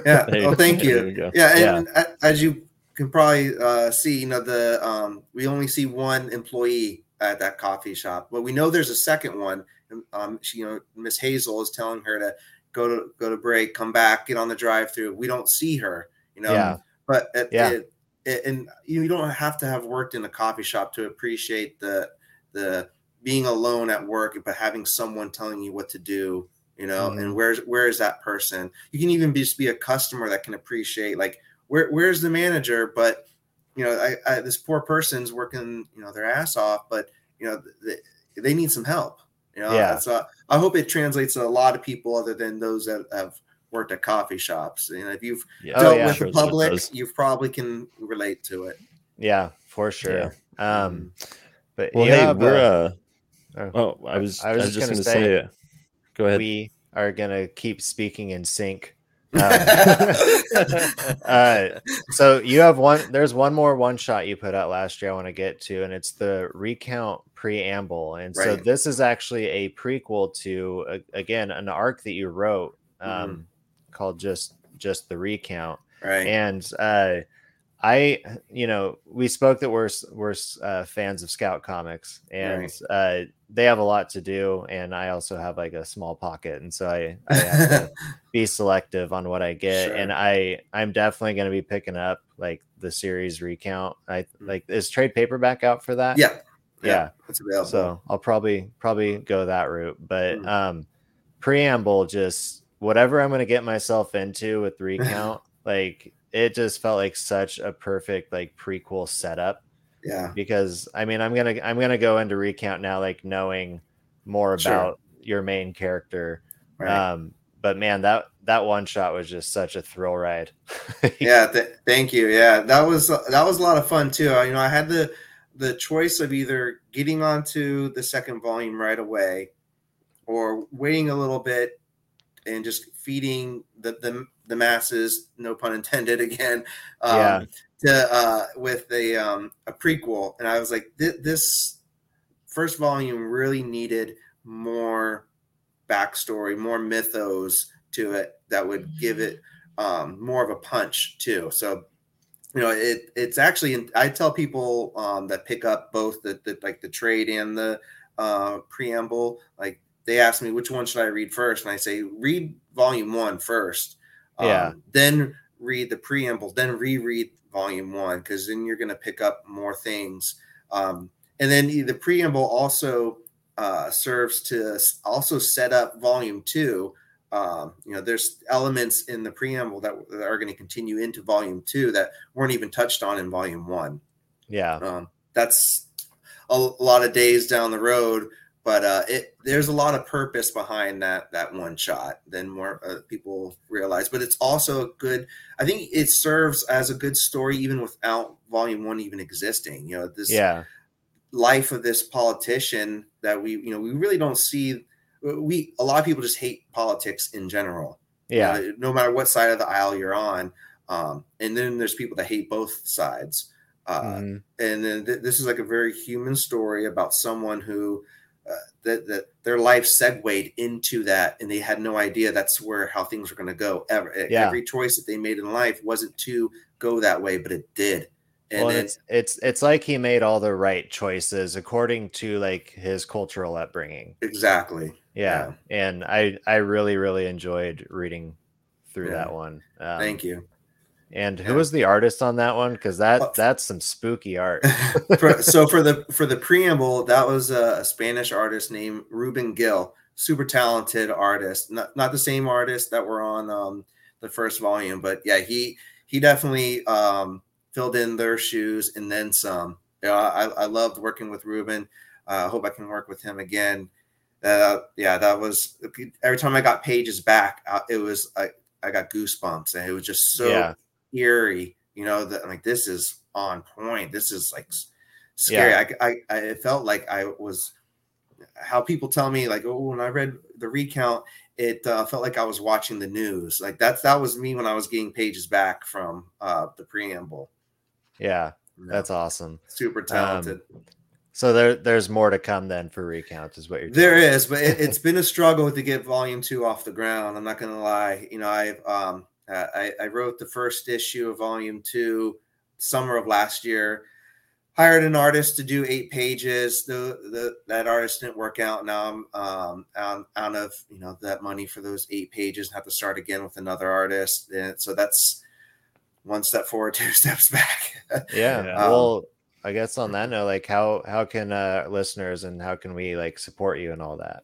yeah. There you Oh, thank you. you. Yeah, and a- as you can probably uh, see, you know, the um, we only see one employee at that coffee shop, but we know there's a second one. Um, she, you know, Miss Hazel is telling her to go to go to break, come back, get on the drive-through. We don't see her, you know. Yeah. But it, Yeah. it, it, and you don't have to have worked in a coffee shop to appreciate the the being alone at work, but having someone telling you what to do, you know, Mhm. and where's where is that person? You can even be, just be a customer that can appreciate like where where's the manager? But you know, I, I this poor person's working, you know, their ass off, but you know, they, they need some help. You know, Yeah. so I hope it translates to a lot of people other than those that have worked at coffee shops. You know, if you've Yeah, Oh, dealt yeah. with sure the public, you probably can relate to it. yeah for sure um but Well, you hey, have, we're uh, uh, oh, oh, I was I was just just gonna gonna say, say, uh, go ahead. we are gonna keep speaking in sync uh, so you have one there's one more one shot you put out last year i want to get to and it's the recount preamble and so this is actually a prequel to uh, again an arc that you wrote um, Mm-hmm. called just just the recount right. and uh i you know we spoke that we're we're uh, fans of scout comics and Right. They have a lot to do and i also have like a small pocket and so i, I have to be selective on what i get Sure. and i i'm definitely going to be picking up like the series recount i Mm. like is trade paperback out for that yeah. Yeah, available. So I'll probably probably go that route. But mm. um, preamble just whatever I'm gonna get myself into with recount, like it just felt like such a perfect like prequel setup. Yeah. Because I mean I'm gonna I'm gonna go into recount now like knowing more about sure. your main character. Right. Um, but man, that that one shot was just such a thrill ride. yeah, th- thank you. Yeah, that was that was a lot of fun too. You know, I had the the choice of either getting onto the second volume right away or waiting a little bit and just feeding the the, the masses, no pun intended again, um, yeah. To uh, with a um, a prequel. And I was like, this first volume really needed more backstory, more mythos to it that would give it um, more of a punch too. So, you know, it it's actually I tell people um, that pick up both the, the like the trade and the uh, preamble. Like they ask me which one should I read first, and I say read volume one first. Um, yeah. Then read the preamble, then reread volume one because then you're going to pick up more things. Um, and then the preamble also uh, serves to also set up volume two. Um, you know, there's elements in the preamble that, that are going to continue into volume two that weren't even touched on in volume one. Yeah. Um, that's a, a, lot of days down the road, but uh, it there's a lot of purpose behind that that one shot than more uh, people realize. But it's also a good. I think it serves as a good story even without volume one even existing. You know, this yeah life of this politician that we you know we really don't see we a lot of people just hate politics in general yeah uh, no matter what side of the aisle you're on um, and then there's people that hate both sides uh, mm-hmm. and then th- this is like a very human story about someone who uh, that, that their life segued into that and they had no idea that's where how things were going to go ever yeah. every choice that they made in life wasn't to go that way but it did and well, it's it's it's like he made all the right choices according to like his cultural upbringing. Exactly. Yeah, yeah. and I I really really enjoyed reading through yeah. that one. Um, Thank you. And who was the artist on that one? Because that that's some spooky art. so for the for the preamble, that was a, Spanish artist named Ruben Gill, super talented artist. Not not the same artist that were on um, the first volume, but yeah, he he definitely um, filled in their shoes and then some. You know, I, I loved working with Ruben. Uh, I uh, hope I can work with him again. Uh, yeah, that was every time I got pages back, uh, it was I, I got goosebumps and it was just so yeah. Eerie. You know that like this is on point. This is like scary. Yeah. I, I I it felt like I was how people tell me like oh when I read the recount it uh, felt like I was watching the news. Like that's that was me when I was getting pages back from uh, the preamble. Yeah, that's awesome. Super talented. Um, so there, there's more to come then for recount, is what you're. There is, but it, has been a struggle to get volume two off the ground. I'm not going to lie. You know, I've um, I, I wrote the first issue of volume two summer of last year. Hired an artist to do eight pages. The, the that artist didn't work out. Now I'm um, out, out of you know that money for those eight pages and have to start again with another artist. And so that's one step forward, two steps back. yeah. Um, well, I guess on that note, like how how can uh, listeners and how can we like support you and all that?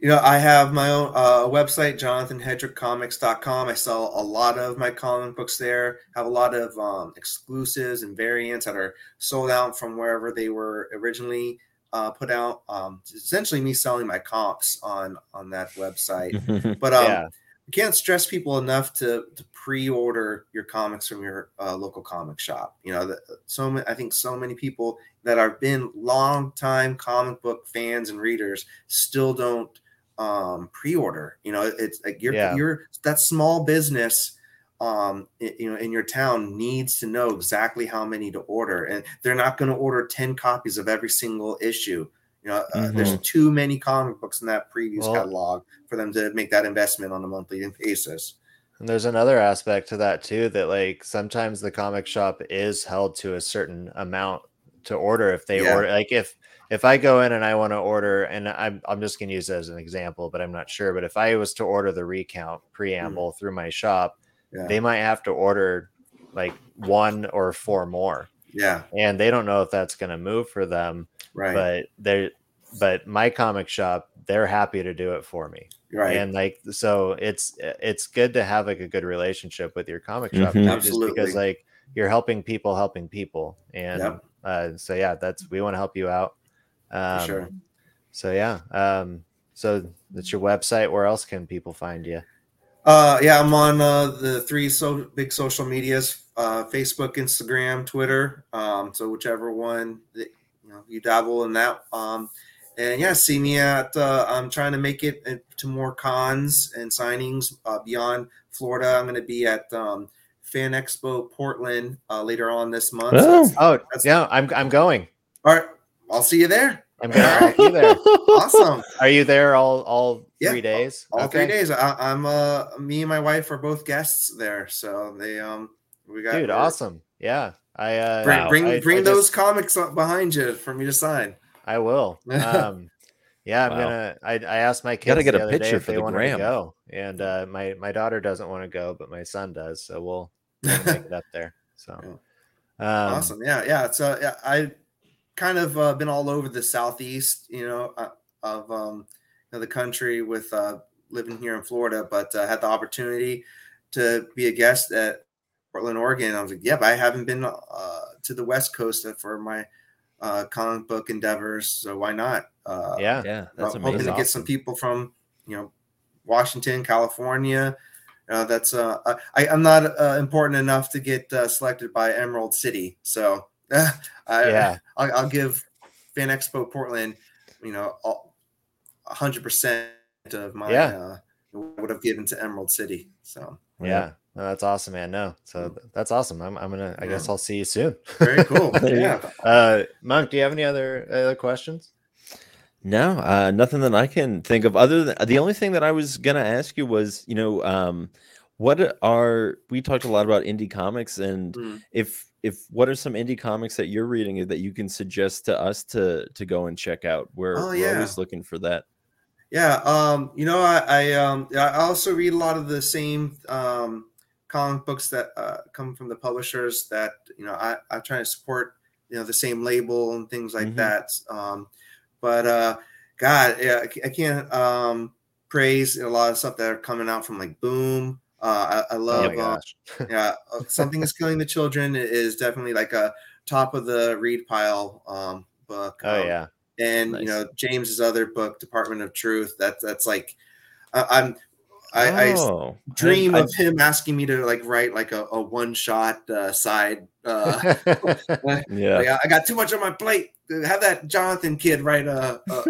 You know, I have my own uh, website, jonathanhedrickcomics.com. I sell a lot of my comic books there. Have a lot of um, exclusives and variants that are sold out from wherever they were originally uh, put out. Um, essentially, me selling my comps on on that website. but um, yeah. I can't stress people enough to, to pre-order your comics from your uh, local comic shop. You know, the, so many, I think so many people that have been long-time comic book fans and readers still don't um, pre-order. You know, it's like you're yeah. you're that small business. Um, you know, in your town needs to know exactly how many to order, and they're not going to order ten copies of every single issue. You know, uh, mm-hmm. there's too many comic books in that Previews well, catalog for them to make that investment on a monthly basis. And there's another aspect to that too that like sometimes the comic shop is held to a certain amount to order if they yeah. order like if if I go in and I want to order and I'm I'm just gonna use it as an example, but I'm not sure. But if I was to order the recount preamble mm. through my shop, yeah. they might have to order like one or four more Yeah. And they don't know if that's going to move for them. Right. But they're, but my comic shop, they're happy to do it for me. Right. And like, so it's, it's good to have like a good relationship with your comic shop Mhm. Absolutely. just because like you're helping people, helping people. And, Yep. uh, so yeah, that's, we want to help you out. Um, sure. So yeah. Um, so that's your website. Where else can people find you? Uh, yeah, I'm on uh, the three so big social medias: uh, Facebook, Instagram, Twitter. Um, so whichever one that you know you dabble in that. Um, and yeah, see me at. Uh, I'm trying to make it uh, to more cons and signings uh, beyond Florida. I'm going to be at um, Fan Expo Portland uh, later on this month. So Oh. that's- Oh, That's- yeah. I'm, I'm going. all right, I'll see you there. I'm going to be there. Awesome. Are you there all, all Yeah, three days? all three Okay. days. I, I'm uh me and my wife are both guests there, so they um we got Dude, we're- awesome. Yeah. I, uh, Bring Wow. bring, I- bring I those just- comics up behind you for me to sign. I will. Um, yeah, I'm Wow. gonna. I, I asked my kids Gotta get the a other day picture if for they the wanted gram. to go, and uh, my my daughter doesn't want to go, but my son does. So we'll, we'll make it up there. So, um, awesome, yeah, yeah. So yeah, I kind of uh, been all over the southeast, you know, uh, of um of the country with uh, living here in Florida, but uh, had the opportunity to be a guest at Portland, Oregon. I was like, yeah, but I haven't been uh, to the West Coast for my uh, comic book endeavors, so why not? Uh, Yeah, Yeah, that's I'm hoping to get some people from you know Washington, California. Uh, that's uh, I, I'm not uh, important enough to get uh, selected by Emerald City, so I, Yeah. I'll, I'll give Fan Expo Portland, you know, a hundred percent of my Yeah. uh, would have given to Emerald City. So yeah. No, that's awesome, man. No, so that's awesome. I'm, I'm gonna. I guess I'll see you soon. very cool. Yeah. Uh, Monk, do you have any other other questions? No, uh, nothing that I can think of. Other than the only thing that I was gonna ask you was, you know, um, what are we talked a lot about indie comics, and Mm. if if what are some indie comics that you're reading that you can suggest to us to to go and check out? We're, Oh, we're always looking for that. Yeah, um, you know, I, I um, I also read a lot of the same um, comic books that uh, come from the publishers that you know I, I try to support you know the same label and things like Mhm. that. Um, but uh, God, yeah, I I can't um, praise a lot of stuff that are coming out from like Boom. Uh, I, I Oh love my uh, yeah, uh, something is killing the children is definitely like a top of the read pile um, book. Oh Um, yeah. and Nice. you know James's other book, Department of Truth. That's that's like I, I'm I, I oh, dream I- of him asking me to like write like a, a one shot uh, side. Uh, yeah. like, I I got too much on my plate. Have that Jonathan kid write a. a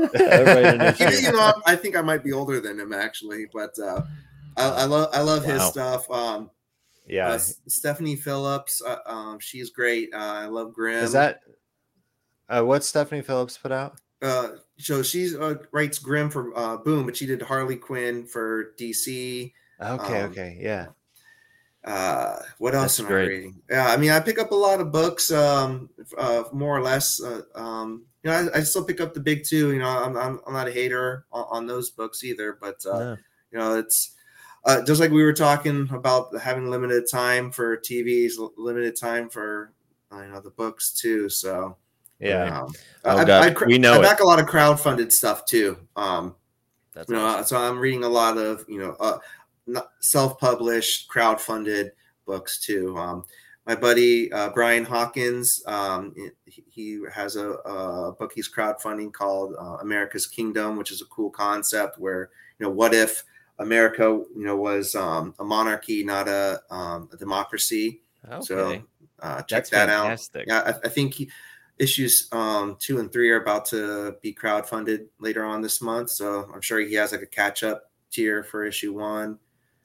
Write you, you know, I think I might be older than him actually, but uh, I, I love I love his stuff. Um, yeah. uh, Stephanie Phillips, uh, um, she's great. Uh, I love Grimm. Is that uh, what Stephanie Phillips put out? uh so she's uh, writes Grimm for uh Boom, but she did Harley Quinn for DC. Okay. Um, okay. Yeah. Uh what else That's am great. I reading? Yeah, I mean I pick up a lot of books, um uh more or less. Uh, um you know, I, I still pick up the big two. You know, I'm I'm, I'm not a hater on, on those books either, but uh No. you know it's uh, just like we were talking about having limited time for TVs, limited time for uh, you know the books too. So Yeah. um, Oh, I, I, cr- we know I it. back a lot of crowd-funded stuff too. Um, That's you know, awesome. uh, so I'm reading a lot of you know uh, self-published, crowd-funded books too. Um, my buddy uh, Brian Hawkins, um, he, he has a, a book he's crowdfunding called uh, America's Kingdom, which is a cool concept where you know what if America you know was um, a monarchy, not a, um, a democracy. okay. So uh, check That's that out. Yeah, I, I think he, issues um, two and three are about to be crowdfunded later on this month. So I'm sure he has like a catch up tier for issue one.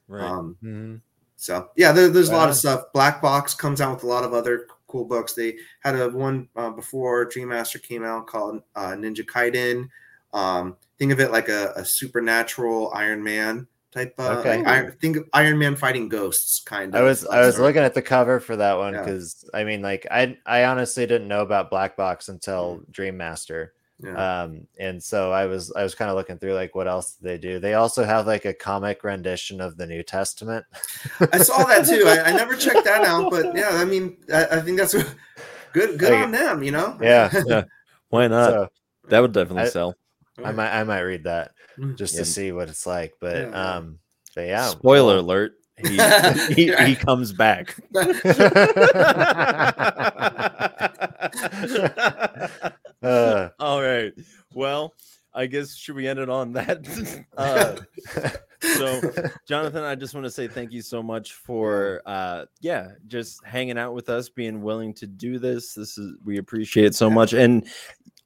Right. Um, Mhm. so yeah, there, there's a lot of stuff. Black Box comes out with a lot of other cool books. They had a one uh, before Dream Master came out called uh, Ninja Kaiden. Um, think of it like a, a supernatural Iron Man type. Uh, Okay. like Iron, think of Iron Man fighting ghosts, kind of. I was I was story. looking at the cover for that one Yeah. because I mean like I I honestly didn't know about Black Box until Dream Master. Yeah. Um and so I was I was kind of looking through like what else they do. They also have like a comic rendition of the New Testament. I saw that too. I, I never checked that out, but yeah, I mean, I, I think that's good good on them. You know. Yeah. yeah. Why not? So, that would definitely I, sell. I might I might read that Mm. just Yeah. to see what it's like. But Yeah. um, but yeah. Spoiler alert. He, he, he comes back. Uh, All right. Well, I guess should we end it on that? uh, so jonathan i just want to say thank you so much for uh yeah just hanging out with us being willing to do this this is we appreciate it so much and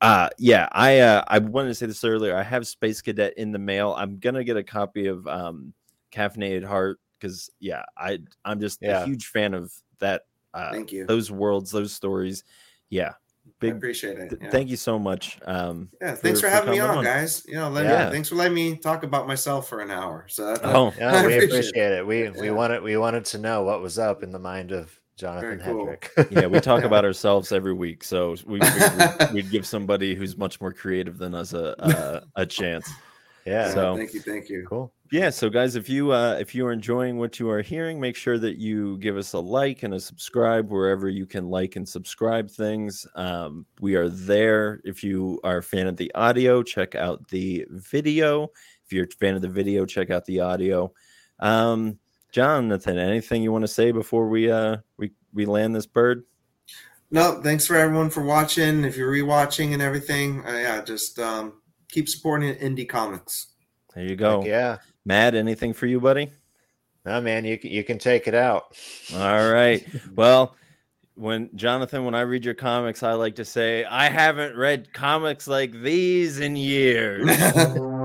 uh yeah i uh i wanted to say this earlier i have space cadet in the mail i'm gonna get a copy of um caffeinated heart because yeah i i'm just Yeah. a huge fan of that uh Thank you. those worlds those stories yeah I big appreciate it. th- thank you so much um Yeah, thanks for- for, for having me on, on. guys. You know, let Yeah. me, thanks for letting me talk about myself for an hour. So oh yeah, we appreciate it. it. We we wanted we wanted to know what was up in the mind of Jonathan Very cool. Hedrick. yeah we talk about ourselves every week so we figured we'd give somebody who's much more creative than us a a, a chance yeah. Yeah, So- thank you, thank you. cool. yeah so guys if you uh if you are enjoying what you are hearing make sure that you give us a like and a subscribe wherever you can like and subscribe things um we are there if you are a fan of the audio check out the video if you're a fan of the video check out the audio um jonathan anything you want to say before we uh we we land this bird No, thanks for everyone for watching. If you're rewatching and everything, uh, yeah, just um, keep supporting indie comics. there you go Heck yeah. matt anything for you buddy No man, you you can take it out. All right. Well, when Jonathan, when I read your comics, I like to say I haven't read comics like these in years.